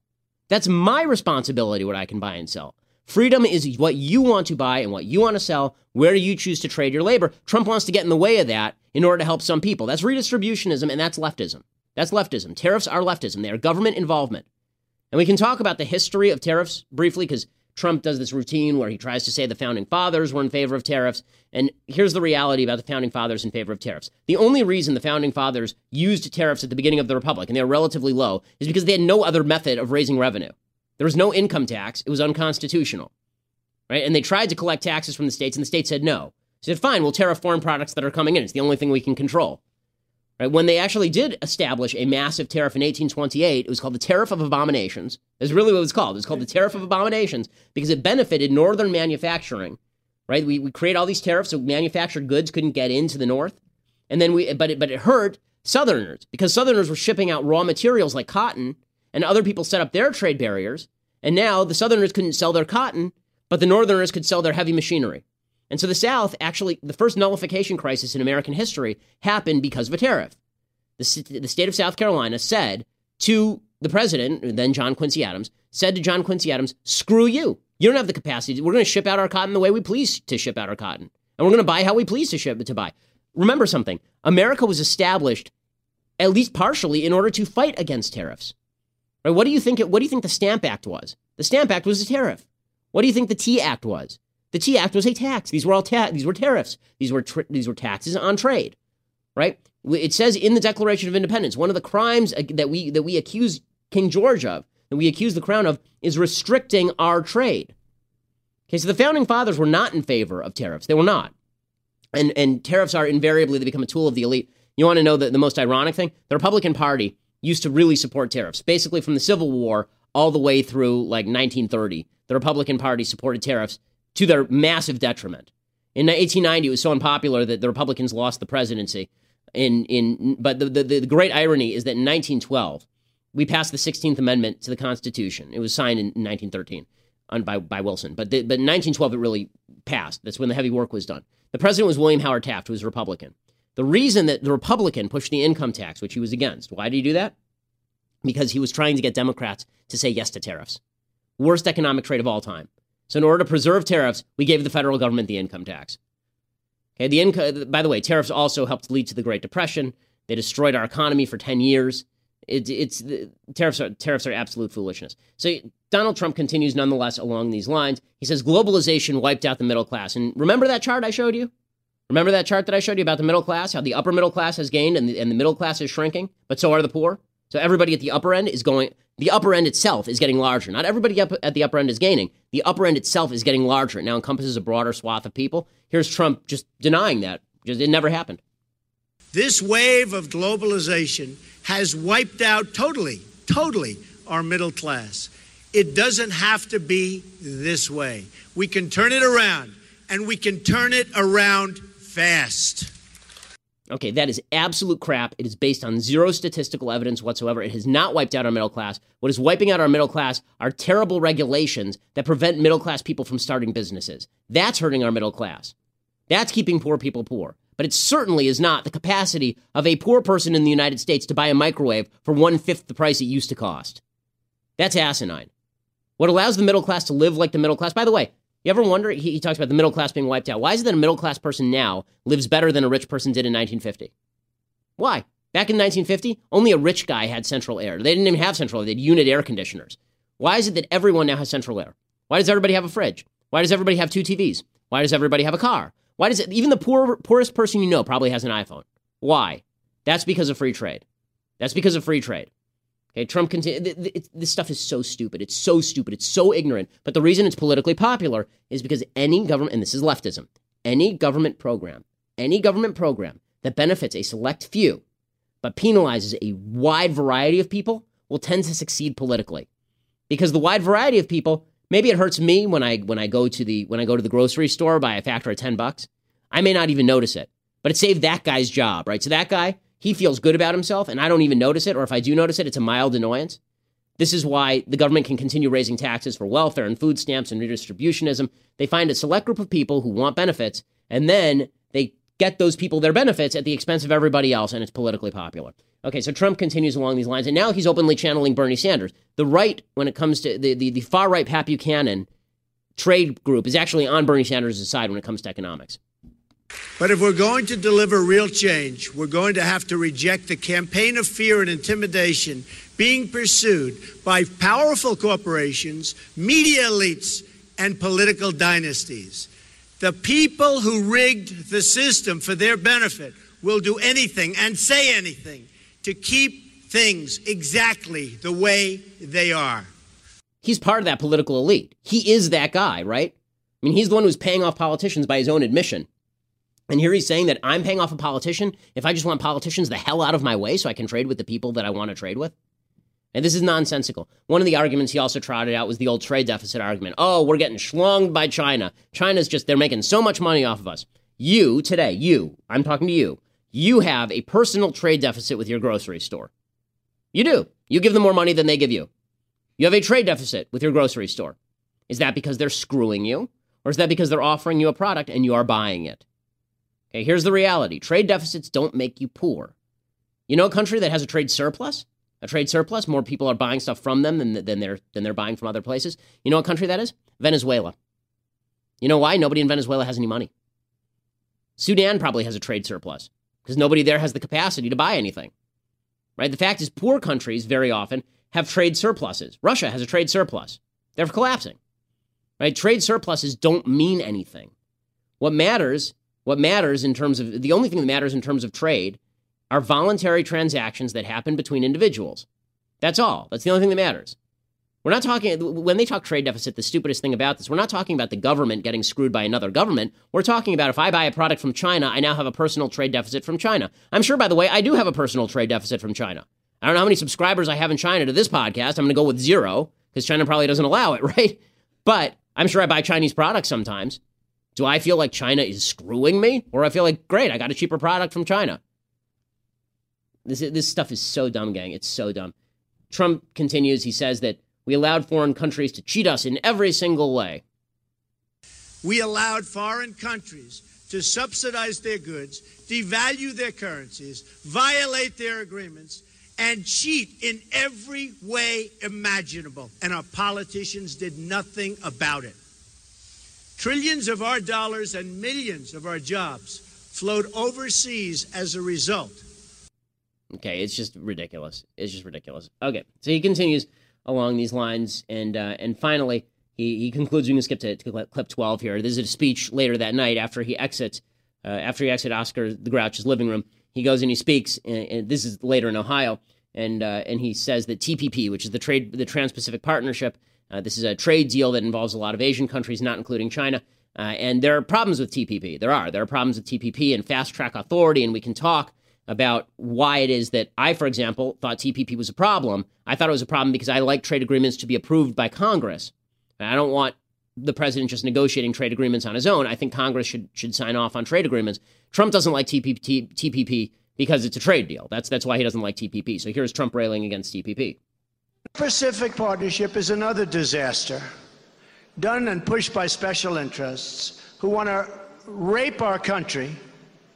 That's my responsibility, what I can buy and sell. Freedom is what you want to buy and what you want to sell, where you choose to trade your labor. Trump wants to get in the way of that in order to help some people. That's redistributionism and that's leftism. That's leftism. Tariffs are leftism. They are government involvement. And we can talk about the history of tariffs briefly because Trump does this routine where he tries to say the founding fathers were in favor of tariffs. And here's the reality about the founding fathers in favor of tariffs. The only reason the founding fathers used tariffs at the beginning of the republic, and they were relatively low, is because they had no other method of raising revenue. There was no income tax. It was unconstitutional. Right? And they tried to collect taxes from the states, and the states said no. They said, fine, we'll tariff foreign products that are coming in. It's the only thing we can control. Right? When they actually did establish a massive tariff in 1828, it was called the Tariff of Abominations. That's really what it was called. It was called the Tariff of Abominations because it benefited northern manufacturing. Right? We, we create all these tariffs so manufactured goods couldn't get into the north. And then we, but it, but it hurt Southerners because Southerners were shipping out raw materials like cotton and other people set up their trade barriers. And now the Southerners couldn't sell their cotton, but the Northerners could sell their heavy machinery. And so the South actually, the first nullification crisis in American history happened because of a tariff. The, the state of South Carolina said to the president, then John Quincy Adams, said to John Quincy Adams, screw you. You don't have the capacity. We're going to ship out our cotton the way we please to ship out our cotton. And we're going to buy how we please to ship to buy. Remember something America was established, at least partially, in order to fight against tariffs. Right? What do you think? It, what do you think the Stamp Act was? The Stamp Act was a tariff. What do you think the Tea Act was? The Tea Act was a tax. These were all ta- these were tariffs. These were these were taxes on trade. Right? It says in the Declaration of Independence, one of the crimes that we that we accuse King George of, that we accuse the crown of, is restricting our trade. Okay, so the founding fathers were not in favor of tariffs. They were not. And and tariffs are invariably they become a tool of the elite. You want to know the, the most ironic thing? The Republican Party used to really support tariffs. Basically, from the Civil War all the way through like 1930, the Republican Party supported tariffs to their massive detriment. In 1890, it was so unpopular that the Republicans lost the presidency. In in but the, the, the great irony is that in 1912, we passed the 16th Amendment to the Constitution. It was signed in 1913 on, by by Wilson, but the, but in 1912 it really passed. That's when the heavy work was done. The president was William Howard Taft, who was Republican. The reason that the Republican pushed the income tax, which he was against, why did he do that? Because he was trying to get Democrats to say yes to tariffs. Worst economic trade of all time. So in order to preserve tariffs, we gave the federal government the income tax. Okay, the income. By the way, tariffs also helped lead to the Great Depression. They destroyed our economy for ten years. It, it's the, tariffs are tariffs are absolute foolishness. So Donald Trump continues nonetheless along these lines. He says globalization wiped out the middle class. And remember that chart I showed you? Remember that chart that I showed you about the middle class, how the upper middle class has gained and the, and the middle class is shrinking, but so are the poor? So everybody at the upper end is going, the upper end itself is getting larger. Not everybody up at the upper end is gaining. The upper end itself is getting larger. It now encompasses a broader swath of people. Here's Trump just denying that. Just, it never happened. This wave of globalization has wiped out totally, totally our middle class. It doesn't have to be this way. We can turn it around, and we can turn it around fast. Okay, that is absolute crap. It is based on zero statistical evidence whatsoever. It has not wiped out our middle class. What is wiping out our middle class are terrible regulations that prevent middle class people from starting businesses. That's hurting our middle class. That's keeping poor people poor. But it certainly is not the capacity of a poor person in the United States to buy a microwave for one fifth the price it used to cost. That's asinine. What allows the middle class to live like the middle class, by the way, you ever wonder? He, he talks about the middle class being wiped out. Why is it that a middle class person now lives better than a rich person did in 1950? Why? Back in 1950, only a rich guy had central air. They didn't even have central air, they had unit air conditioners. Why is it that everyone now has central air? Why does everybody have a fridge? Why does everybody have two TVs? Why does everybody have a car? Why does it, even the poor, poorest person you know probably has an iPhone? Why? That's because of free trade. That's because of free trade. Okay, Trump continue. This stuff is so stupid. It's so stupid. It's so ignorant. But the reason it's politically popular is because any government, and this is leftism, any government program, any government program that benefits a select few but penalizes a wide variety of people will tend to succeed politically. Because the wide variety of people, maybe it hurts me when I when I go to the when I go to the grocery store by a factor of 10 bucks. I may not even notice it. But it saved that guy's job, right? So that guy, he feels good about himself and I don't even notice it or if I do notice it, it's a mild annoyance. This is why the government can continue raising taxes for welfare and food stamps and redistributionism. They find a select group of people who want benefits and then they get those people their benefits at the expense of everybody else, and it's politically popular. Okay, so Trump continues along these lines, and now he's openly channeling Bernie Sanders. The right, when it comes to the, the, the far right Pat Buchanan trade group, is actually on Bernie Sanders' side when it comes to economics. But if we're going to deliver real change, we're going to have to reject the campaign of fear and intimidation being pursued by powerful corporations, media elites, and political dynasties. The people who rigged the system for their benefit will do anything and say anything to keep things exactly the way they are. He's part of that political elite. He is that guy, right? I mean, he's the one who's paying off politicians by his own admission. And here he's saying that I'm paying off a politician if I just want politicians the hell out of my way so I can trade with the people that I want to trade with. And this is nonsensical. One of the arguments he also trotted out was the old trade deficit argument. Oh, we're getting schlonged by China. China's just, they're making so much money off of us. You, today, you, I'm talking to you, you have a personal trade deficit with your grocery store. You do. You give them more money than they give you. You have a trade deficit with your grocery store. Is that because they're screwing you? Or is that because they're offering you a product and you are buying it? Okay, here's the reality trade deficits don't make you poor. You know a country that has a trade surplus? a trade surplus. More people are buying stuff from them than, than they're than they're buying from other places. You know what country that is? Venezuela. You know why? Nobody in Venezuela has any money. Sudan probably has a trade surplus because nobody there has the capacity to buy anything. Right? The fact is, poor countries very often have trade surpluses. Russia has a trade surplus. They're collapsing. Right? Trade surpluses don't mean anything. What matters, what matters in terms of the only thing that matters in terms of trade are voluntary transactions that happen between individuals. That's all. That's the only thing that matters. We're not talking, when they talk trade deficit, the stupidest thing about this, we're not talking about the government getting screwed by another government. We're talking about if I buy a product from China, I now have a personal trade deficit from China. I'm sure, by the way, I do have a personal trade deficit from China. I don't know how many subscribers I have in China to this podcast. I'm going to go with zero because China probably doesn't allow it, right? But I'm sure I buy Chinese products sometimes. Do I feel like China is screwing me? Or I feel like, great, I got a cheaper product from China? This this stuff is so dumb, gang. It's so dumb. Trump continues. He says that we allowed foreign countries to cheat us in every single way. We allowed foreign countries to subsidize their goods, devalue their currencies, violate their agreements, and cheat in every way imaginable. And our politicians did nothing about it. Trillions of our dollars and millions of our jobs flowed overseas as a result. Okay, it's just ridiculous. It's just ridiculous. Okay, so he continues along these lines, and uh, and finally he, he concludes. We can skip to, to, clip twelve here. This is a speech later that night after he exits uh, after he exits Oscar the Grouch's living room. He goes and he speaks, and, and this is later in Ohio, and uh, and he says that TPP, which is the trade the Trans-Pacific Partnership, uh, this is a trade deal that involves a lot of Asian countries, not including China. Uh, and there are problems with TPP. There are. There are problems with TPP and fast track authority, and we can talk about why it is that I, for example, thought TPP was a problem. I thought it was a problem because I like trade agreements to be approved by Congress. I don't want the president just negotiating trade agreements on his own. I think Congress should should sign off on trade agreements. Trump doesn't like TPP, TPP because it's a trade deal. That's that's why he doesn't like TPP. So here's Trump railing against TPP. Pacific Partnership is another disaster, done and pushed by special interests who want to rape our country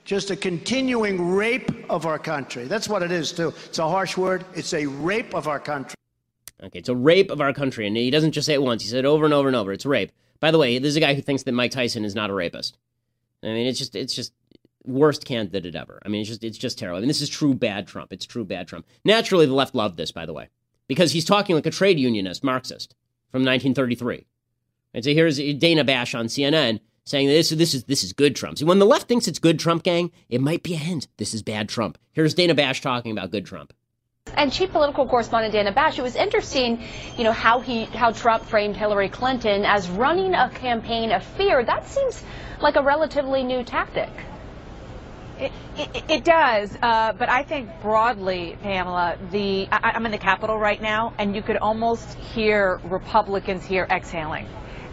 just a continuing rape of our country. That's what it is, too. It's a harsh word. It's a rape of our country. Okay, it's a rape of our country. And he doesn't just say it once, he said it over and over and over. It's rape. By the way, this is a guy who thinks that Mike Tyson is not a rapist. I mean, it's just, it's just worst candidate ever. I mean, it's just, it's just terrible. I mean, this is true bad Trump. It's true bad Trump. Naturally, the left loved this, by the way, because he's talking like a trade unionist, Marxist from 1933. And so here's Dana Bash on CNN saying this, this is this is good Trump. See, when the left thinks it's good Trump, gang, it might be a hint. This is bad Trump. Here's Dana Bash talking about good Trump. And chief political correspondent Dana Bash, it was interesting, you know, how he how Trump framed Hillary Clinton as running a campaign of fear. That seems like a relatively new tactic. It, it, it does, uh, but I think broadly, Pamela, the I, I'm in the Capitol right now, and you could almost hear Republicans here exhaling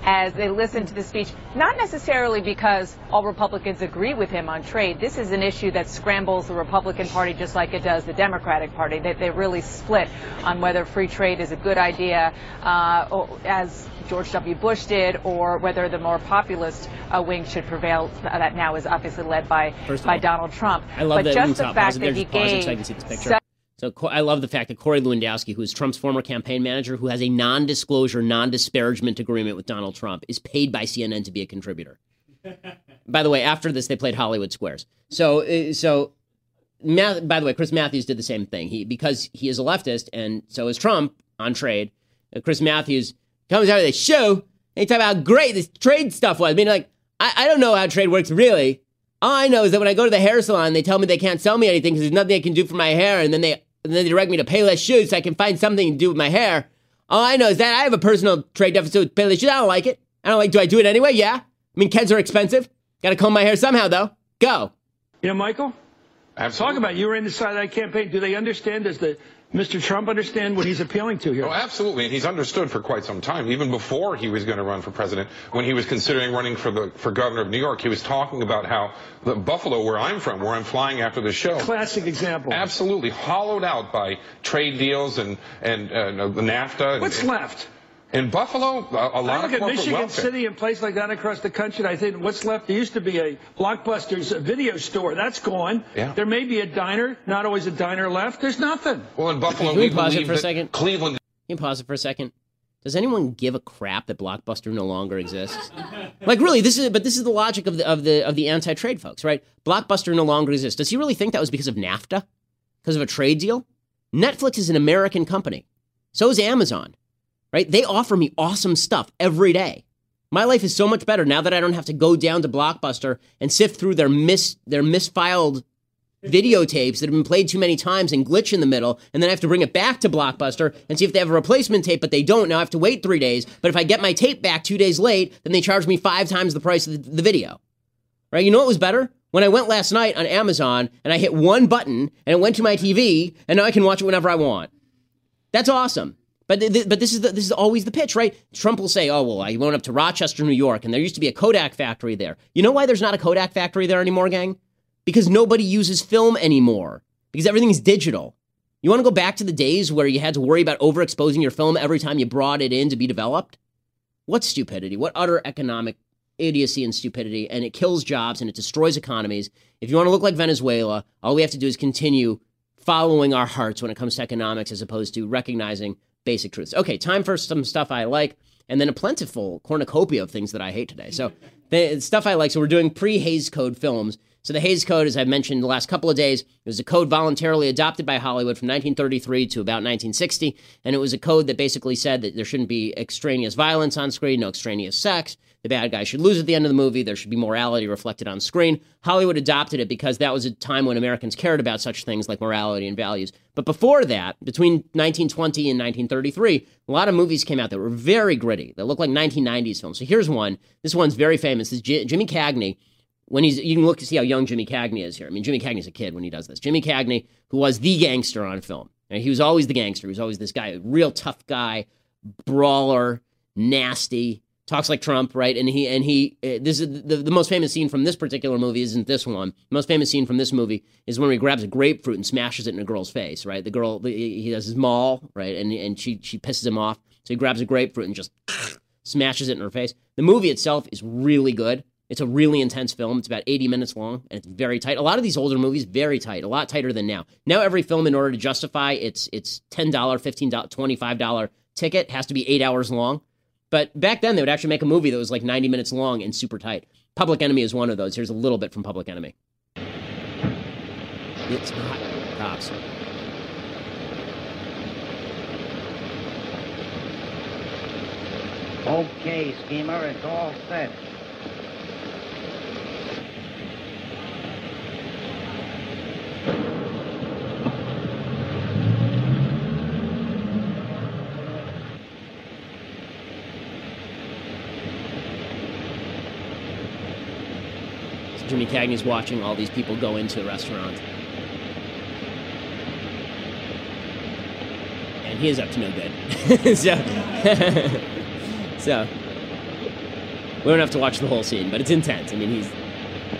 as they listen to the speech, not necessarily because all Republicans agree with him on trade. This is an issue that scrambles the Republican Party just like it does the Democratic Party. They, they really split on whether free trade is a good idea, uh, as George W. Bush did, or whether the more populist uh, wing should prevail. That now is obviously led by by Donald Trump. I love but that. just the fact that he gave. So I can see this picture. So I love the fact that Corey Lewandowski, who is Trump's former campaign manager, who has a non-disclosure, non-disparagement agreement with Donald Trump, is paid by CNN to be a contributor. by the way, after this, they played Hollywood Squares. So, uh, so, by the way, Chris Matthews did the same thing. He because he is a leftist, and so is Trump on trade. Uh, Chris Matthews comes out of the show and he talks about how great this trade stuff was. I mean, like, I, I don't know how trade works really. All I know is that when I go to the hair salon, they tell me they can't sell me anything because there's nothing they can do for my hair, and then they and then they direct me to Payless Shoes so I can find something to do with my hair. All I know is that I have a personal trade deficit with Payless Shoes. I don't like it. I don't like. Do I do it anyway? Yeah. I mean, Keds are expensive. Got to comb my hair somehow, though. Go. You know, Michael. Absolutely. Talk about you were inside that campaign. Do they understand? Does the Mr. Trump understand what he's appealing to here? Oh, absolutely. And he's understood for quite some time, even before he was going to run for president. When he was considering running for the for governor of New York, he was talking about how the Buffalo, where I'm from, where I'm flying after the show, classic example, absolutely hollowed out by trade deals and and uh, NAFTA. What's and, left? In Buffalo, a, a lot I look of at Michigan welfare. City and places like that across the country. I think what's left. There used to be a Blockbuster's video store. That's gone. Yeah. There may be a diner. Not always a diner left. There's nothing. Well, in Buffalo, Can we we pause it for a second? Cleveland. Can you pause it for a second? Does anyone give a crap that Blockbuster no longer exists? like really, this is but this is the logic of the of the of the anti-trade folks, right? Blockbuster no longer exists. Does he really think that was because of NAFTA? Because of a trade deal? Netflix is an American company. So is Amazon. Right? They offer me awesome stuff every day. My life is so much better now that I don't have to go down to Blockbuster and sift through their mis their misfiled videotapes that have been played too many times and glitch in the middle, and then I have to bring it back to Blockbuster and see if they have a replacement tape, but they don't. Now I have to wait three days. But if I get my tape back two days late, then they charge me five times the price of the, the video. Right? You know what was better? When I went last night on Amazon and I hit one button and it went to my TV, and now I can watch it whenever I want. That's awesome. But th- but this is the, this is always the pitch, right? Trump will say, "Oh well, I went up to Rochester, New York, and there used to be a Kodak factory there." You know why there's not a Kodak factory there anymore, gang? Because nobody uses film anymore. Because everything's digital. You want to go back to the days where you had to worry about overexposing your film every time you brought it in to be developed? What stupidity! What utter economic idiocy and stupidity! And it kills jobs and it destroys economies. If you want to look like Venezuela, all we have to do is continue following our hearts when it comes to economics as opposed to recognizing basic truths. Okay, time for some stuff I like, and then a plentiful cornucopia of things that I hate today. So, the stuff I like. So, we're doing pre Hays Code films. So, the Hays Code, as I've mentioned the last couple of days, it was a code voluntarily adopted by Hollywood from 1933 to about 1960. And it was a code that basically said that there shouldn't be extraneous violence on screen, no extraneous sex. The bad guy should lose at the end of the movie. There should be morality reflected on screen. Hollywood adopted it because that was a time when Americans cared about such things like morality and values. But before that, between 1920 and 1933, a lot of movies came out that were very gritty, that looked like 1990s films. So here's one. This one's very famous. This is J- Jimmy Cagney. When he's, you can look to see how young Jimmy Cagney is here. I mean, Jimmy Cagney's a kid when he does this. Jimmy Cagney, who was the gangster on film. And he was always the gangster. He was always this guy, a real tough guy, brawler, nasty, talks like Trump, right? And he and he uh, this is the, the most famous scene from this particular movie isn't this one. The most famous scene from this movie is when he grabs a grapefruit and smashes it in a girl's face, right? The girl he does his maul, right? And and she she pisses him off. So he grabs a grapefruit and just smashes it in her face. The movie itself is really good. It's a really intense film. It's about 80 minutes long and it's very tight. A lot of these older movies very tight, a lot tighter than now. Now every film in order to justify its its $10, $15, $25 ticket has to be 8 hours long. But back then, they would actually make a movie that was like 90 minutes long and super tight. Public Enemy is one of those. Here's a little bit from Public Enemy. It's not Cops. Okay, schemer, it's all set. Jimmy Cagney's watching all these people go into the restaurant. And he is up to no good. so, so, we don't have to watch the whole scene, but it's intense. I mean, he's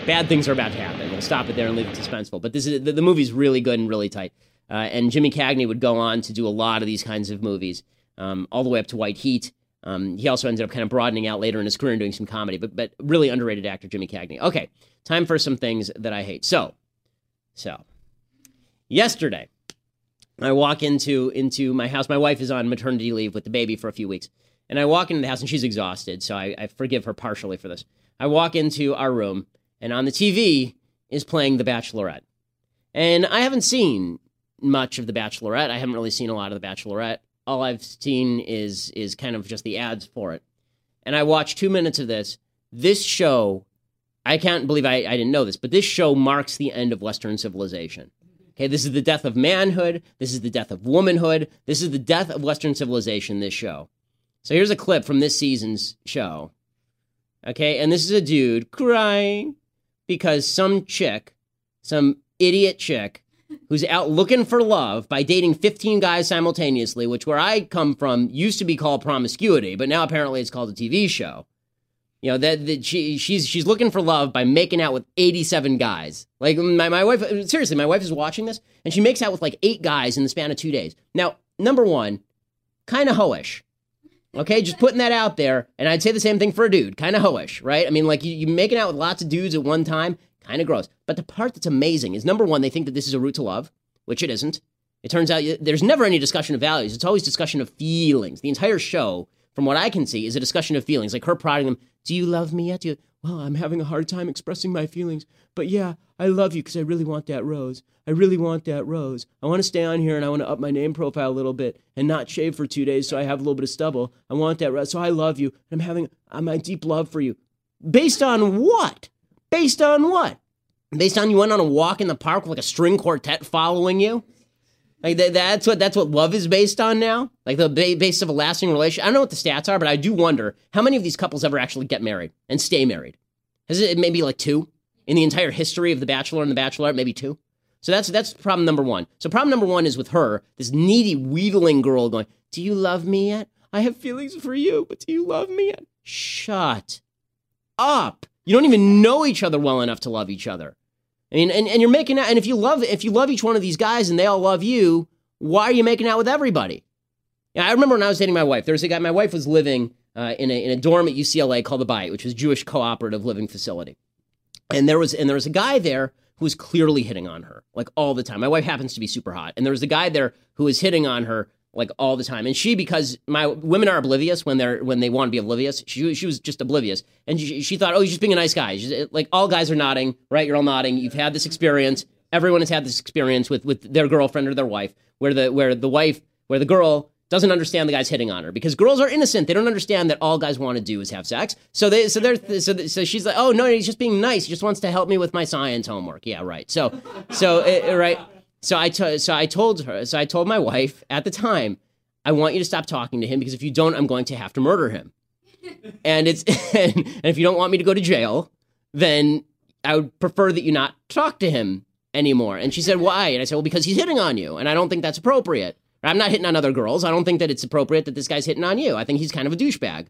bad things are about to happen. We'll stop it there and leave it suspenseful. But this is the, the movie's really good and really tight. Uh, and Jimmy Cagney would go on to do a lot of these kinds of movies, um, all the way up to White Heat. Um, he also ended up kind of broadening out later in his career and doing some comedy, but but really underrated actor Jimmy Cagney. Okay, time for some things that I hate. So, so yesterday, I walk into into my house. My wife is on maternity leave with the baby for a few weeks, and I walk into the house and she's exhausted, so I, I forgive her partially for this. I walk into our room, and on the TV is playing The Bachelorette, and I haven't seen much of The Bachelorette. I haven't really seen a lot of The Bachelorette all I've seen is is kind of just the ads for it. And I watched two minutes of this. This show, I can't believe I, I didn't know this, but this show marks the end of Western civilization. Okay, this is the death of manhood. This is the death of womanhood. This is the death of Western civilization, this show. So here's a clip from this season's show. Okay, and this is a dude crying because some chick, some idiot chick, who's out looking for love by dating 15 guys simultaneously, which where I come from used to be called promiscuity, but now apparently it's called a TV show. You know that, that she she's she's looking for love by making out with 87 guys. Like my, my wife seriously, my wife is watching this and she makes out with like eight guys in the span of 2 days. Now, number 1, kind of hoish. Okay, just putting that out there, and I'd say the same thing for a dude, kind of hoish, right? I mean, like you, you making out with lots of dudes at one time, kind of gross. But the part that's amazing is number one, they think that this is a route to love, which it isn't. It turns out there's never any discussion of values. It's always discussion of feelings. The entire show, from what I can see, is a discussion of feelings. Like her prodding them, "Do you love me yet?" Do you? Well, I'm having a hard time expressing my feelings, but yeah, I love you because I really want that rose. I really want that rose. I want to stay on here and I want to up my name profile a little bit and not shave for two days so I have a little bit of stubble. I want that rose. So I love you. I'm having uh, my deep love for you. Based on what? Based on what? Based on you went on a walk in the park with like a string quartet following you. Like that, that's what that's what love is based on now. Like the ba- base of a lasting relationship. I don't know what the stats are, but I do wonder how many of these couples ever actually get married and stay married. Is it maybe like two in the entire history of the Bachelor and the Bachelorette? Maybe two. So that's that's problem number one. So problem number one is with her, this needy, wheedling girl going, "Do you love me yet? I have feelings for you, but do you love me yet?" Shut up. You don't even know each other well enough to love each other. I mean, and, and you're making out, and if you love if you love each one of these guys and they all love you, why are you making out with everybody? Yeah, I remember when I was dating my wife. There was a guy. My wife was living uh, in a in a dorm at UCLA called the Bayit, which was Jewish Cooperative Living Facility, and there was and there was a guy there who was clearly hitting on her like all the time. My wife happens to be super hot, and there was a guy there who was hitting on her like all the time. And she, because my women are oblivious when they're when they want to be oblivious, she she was just oblivious, and she, she thought, oh, he's just being a nice guy. She's, like all guys are nodding, right? You're all nodding. You've had this experience. Everyone has had this experience with with their girlfriend or their wife, where the where the wife where the girl doesn't understand the guy's hitting on her because girls are innocent. They don't understand that all guys want to do is have sex. So they so they're so, so she's like, oh no, he's just being nice. He just wants to help me with my science homework. Yeah, right. So so uh, right. So I t- so I told her. So I told my wife at the time I want you to stop talking to him because if you don't, I'm going to have to murder him. and it's and, and if you don't want me to go to jail, then I would prefer that you not talk to him anymore. And she said, Why? And I said, Well, because he's hitting on you, and I don't think that's appropriate. I'm not hitting on other girls. I don't think that it's appropriate that this guy's hitting on you. I think he's kind of a douchebag.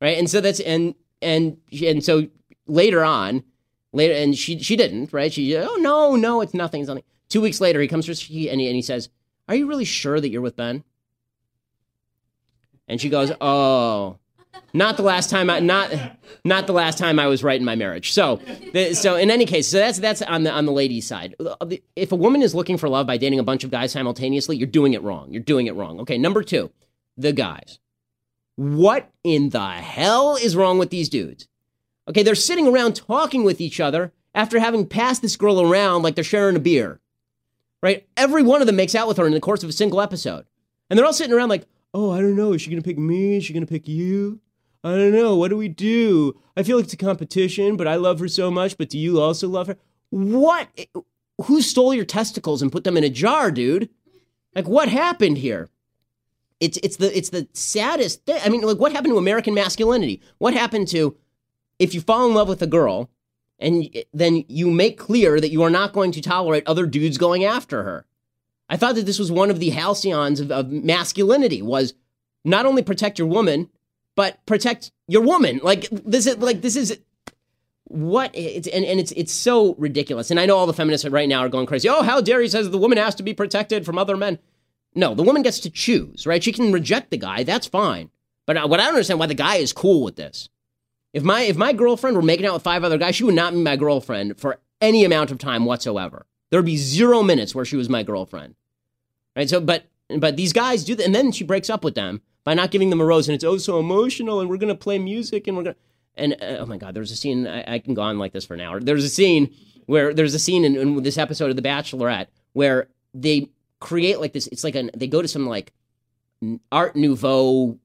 Right. And so that's and and and so later on, later and she she didn't, right? She oh no, no, it's nothing, it's nothing. Two weeks later he comes to her and he, and he says, Are you really sure that you're with Ben? And she goes, "Oh, not the last time I not not the last time I was right in my marriage." So, so in any case, so that's that's on the on the ladies' side. If a woman is looking for love by dating a bunch of guys simultaneously, you're doing it wrong. You're doing it wrong. Okay, number two, the guys. What in the hell is wrong with these dudes? Okay, they're sitting around talking with each other after having passed this girl around like they're sharing a beer. Right? Every one of them makes out with her in the course of a single episode. And they're all sitting around like, oh, I don't know. Is she going to pick me? Is she going to pick you? I don't know. What do we do? I feel like it's a competition, but I love her so much. But do you also love her? What? Who stole your testicles and put them in a jar, dude? Like, what happened here? It's it's the it's the saddest thing. I mean, like, what happened to American masculinity? What happened to if you fall in love with a girl and then you make clear that you are not going to tolerate other dudes going after her? I thought that this was one of the halcyons of, of masculinity was not only protect your woman, but protect your woman. Like this is like this is what it's and, and it's it's so ridiculous. And I know all the feminists right now are going crazy. Oh, how dare he says the woman has to be protected from other men. No, the woman gets to choose, right? She can reject the guy, that's fine. But uh, what I don't understand why the guy is cool with this. If my if my girlfriend were making out with five other guys, she would not be my girlfriend for any amount of time whatsoever. There would be zero minutes where she was my girlfriend. Right? So but but these guys do that and then she breaks up with them by not giving them a rose and it's oh so emotional and we're gonna play music and we're gonna and uh, oh my god, there's a scene I, I, can go on like this for an hour. There's a scene where there's a scene in, in this episode of The Bachelorette where they create like this. It's like an they go to some like Art Nouveau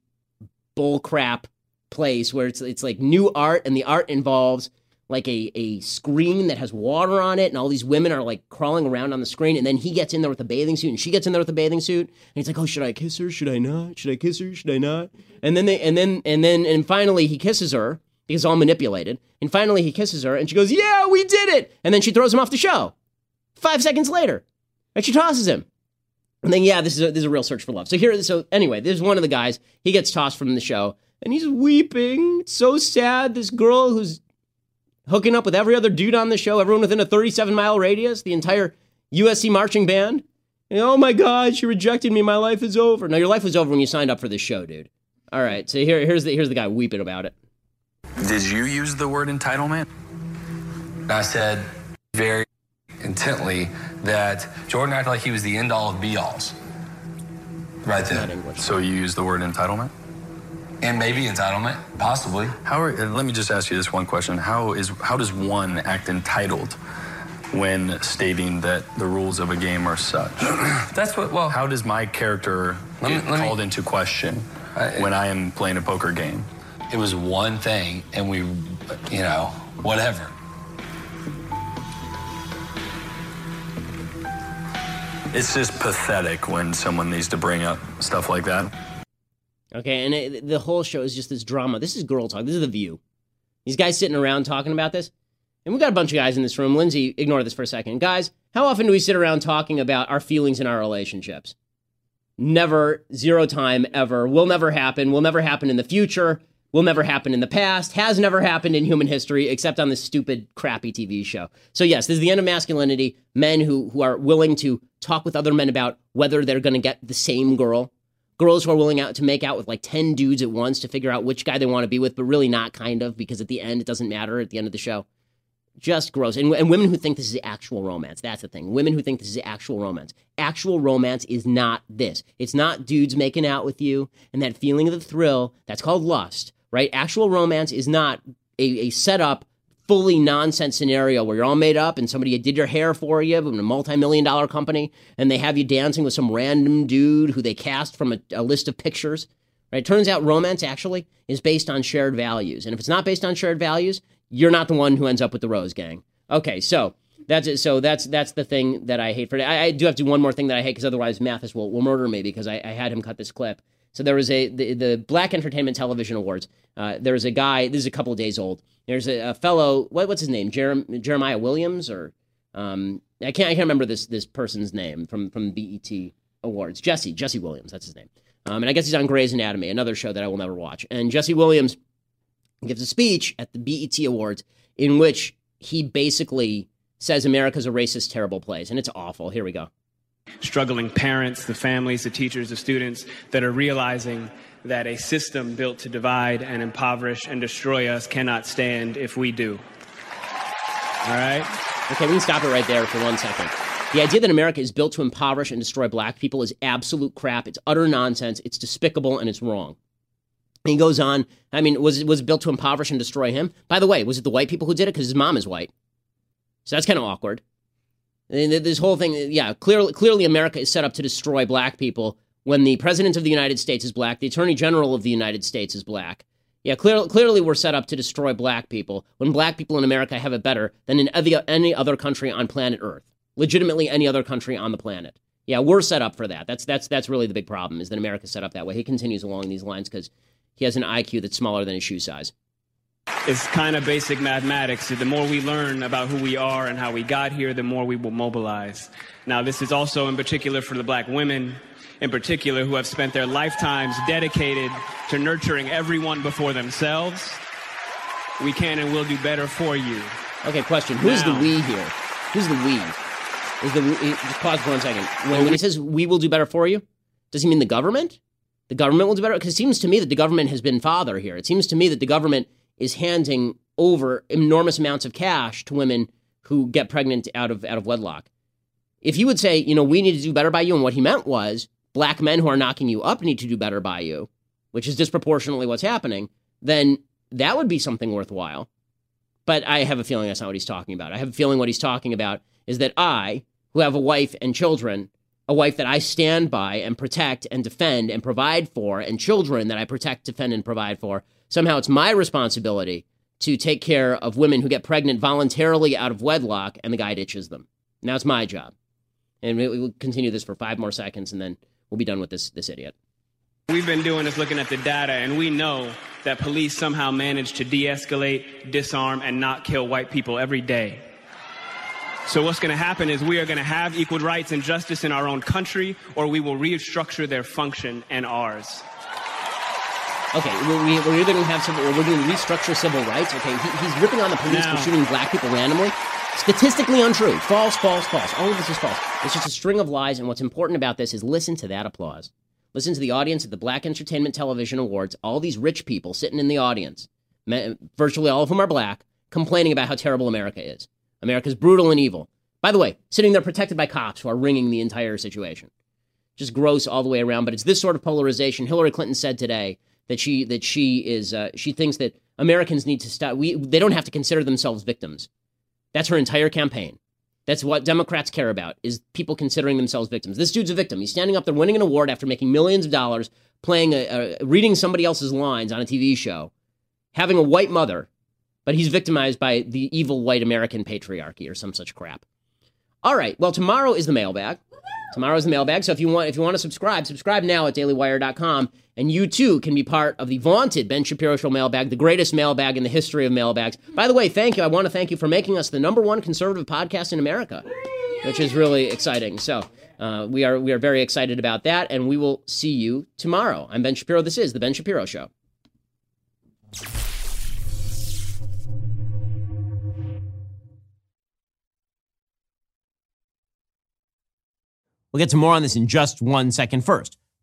bullcrap place where it's it's like new art and the art involves like a, a screen that has water on it and all these women are like crawling around on the screen and then he gets in there with a bathing suit and she gets in there with a bathing suit and he's like oh should i kiss her should i not should i kiss her should i not and then they and then and then and finally he kisses her because all manipulated. And finally, he kisses her, and she goes, "Yeah, we did it!" And then she throws him off the show. Five seconds later, and she tosses him. And then, yeah, this is a, this is a real search for love. So here, so anyway, there's one of the guys. He gets tossed from the show, and he's weeping. It's so sad. This girl who's hooking up with every other dude on the show, everyone within a 37 mile radius, the entire USC marching band. And, oh my God, she rejected me. My life is over. No, your life was over when you signed up for this show, dude. All right, so here, here's the here's the guy weeping about it. Did you use the word entitlement? I said very intently that Jordan acted like he was the end all of be alls. Right then. So you used the word entitlement? And maybe entitlement, possibly. How are, uh, let me just ask you this one question. How is how does one act entitled when stating that the rules of a game are such? That's what well how does my character get me, called me, into question I, when I am playing a poker game? It was one thing, and we, you know, whatever. It's just pathetic when someone needs to bring up stuff like that. Okay, and it, the whole show is just this drama. This is girl talk. This is the view. These guys sitting around talking about this. And we got a bunch of guys in this room. Lindsay, ignore this for a second. Guys, how often do we sit around talking about our feelings in our relationships? Never, zero time, ever. Will never happen. Will never happen in the future will never happen in the past, has never happened in human history, except on this stupid, crappy TV show. So, yes, this is the end of masculinity. Men who, who are willing to talk with other men about whether they're going to get the same girl. Girls who are willing out to make out with like 10 dudes at once to figure out which guy they want to be with, but really not kind of, because at the end, it doesn't matter at the end of the show. Just gross. And, and women who think this is actual romance. That's the thing. Women who think this is actual romance. Actual romance is not this. It's not dudes making out with you and that feeling of the thrill. That's called lust right? Actual romance is not a, a setup, fully nonsense scenario where you're all made up and somebody did your hair for you in a multi-million dollar company and they have you dancing with some random dude who they cast from a, a list of pictures. Right? It turns out romance actually is based on shared values. And if it's not based on shared values, you're not the one who ends up with the Rose Gang. Okay, so that's it. So that's that's the thing that I hate for. I, I do have to do one more thing that I hate because otherwise Mathis will, will murder me because I, I had him cut this clip. So there was a the, the Black Entertainment Television Awards. Uh, there was a guy. This is a couple of days old. There's a, a fellow. What, what's his name? Jerem, Jeremiah Williams or um, I can't I can't remember this this person's name from from BET Awards. Jesse Jesse Williams. That's his name. Um, and I guess he's on Grey's Anatomy, another show that I will never watch. And Jesse Williams gives a speech at the BET Awards in which he basically says America's a racist, terrible place, and it's awful. Here we go struggling parents, the families, the teachers, the students that are realizing that a system built to divide and impoverish and destroy us cannot stand if we do. All right? Okay, we can stop it right there for one second. The idea that America is built to impoverish and destroy black people is absolute crap. It's utter nonsense. It's despicable and it's wrong. he goes on. I mean, was it was it built to impoverish and destroy him? By the way, was it the white people who did it? Because his mom is white. So that's kind of awkward. This whole thing, yeah, clearly, clearly America is set up to destroy black people when the president of the United States is black, the attorney general of the United States is black. Yeah, clear, clearly we're set up to destroy black people when black people in America have it better than in any other country on planet Earth. Legitimately, any other country on the planet. Yeah, we're set up for that. That's that's that's really the big problem is that America's set up that way. He continues along these lines because he has an IQ that's smaller than his shoe size. It's kind of basic mathematics. The more we learn about who we are and how we got here, the more we will mobilize. Now, this is also in particular for the black women in particular who have spent their lifetimes dedicated to nurturing everyone before themselves. We can and will do better for you. Okay, question. Who's now, the we here? Who's the we? Is the just pause for one second. When, when he says we will do better for you, does he mean the government? The government will do better? Because it seems to me that the government has been father here. It seems to me that the government is handing over enormous amounts of cash to women who get pregnant out of out of wedlock. If you would say, you know, we need to do better by you, and what he meant was black men who are knocking you up need to do better by you, which is disproportionately what's happening, then that would be something worthwhile. But I have a feeling that's not what he's talking about. I have a feeling what he's talking about is that I, who have a wife and children, a wife that I stand by and protect and defend and provide for, and children that I protect, defend, and provide for, somehow it's my responsibility to take care of women who get pregnant voluntarily out of wedlock and the guy ditches them. Now it's my job. And we will continue this for five more seconds and then we'll be done with this this idiot. We've been doing this looking at the data, and we know that police somehow manage to de-escalate, disarm, and not kill white people every day. So what's going to happen is we are going to have equal rights and justice in our own country, or we will restructure their function and ours. Okay, we're, we're either going to have civil, or we're going to restructure civil rights. Okay, he, he's ripping on the police now, for shooting black people randomly. Statistically untrue. False, false, false. All of this is false. It's just a string of lies, and what's important about this is listen to that applause. Listen to the audience at the Black Entertainment Television Awards, all these rich people sitting in the audience, virtually all of whom are black, complaining about how terrible America is. America's brutal and evil. By the way, sitting there protected by cops who are ringing the entire situation. Just gross all the way around. But it's this sort of polarization. Hillary Clinton said today that she that she is uh, she thinks that Americans need to stop. We they don't have to consider themselves victims. That's her entire campaign. That's what Democrats care about is people considering themselves victims. This dude's a victim. He's standing up there winning an award after making millions of dollars, playing a, a reading somebody else's lines on a TV show, having a white mother, but he's victimized by the evil white American patriarchy or some such crap. All right. Well, tomorrow is the mailbag. Tomorrow's the mailbag. So if you want if you want to subscribe, subscribe now at dailywire.com and you too can be part of the vaunted Ben Shapiro Show mailbag, the greatest mailbag in the history of mailbags. By the way, thank you. I want to thank you for making us the number one conservative podcast in America, which is really exciting. So uh, we are we are very excited about that, and we will see you tomorrow. I'm Ben Shapiro. This is the Ben Shapiro Show. We'll get to more on this in just one second. First,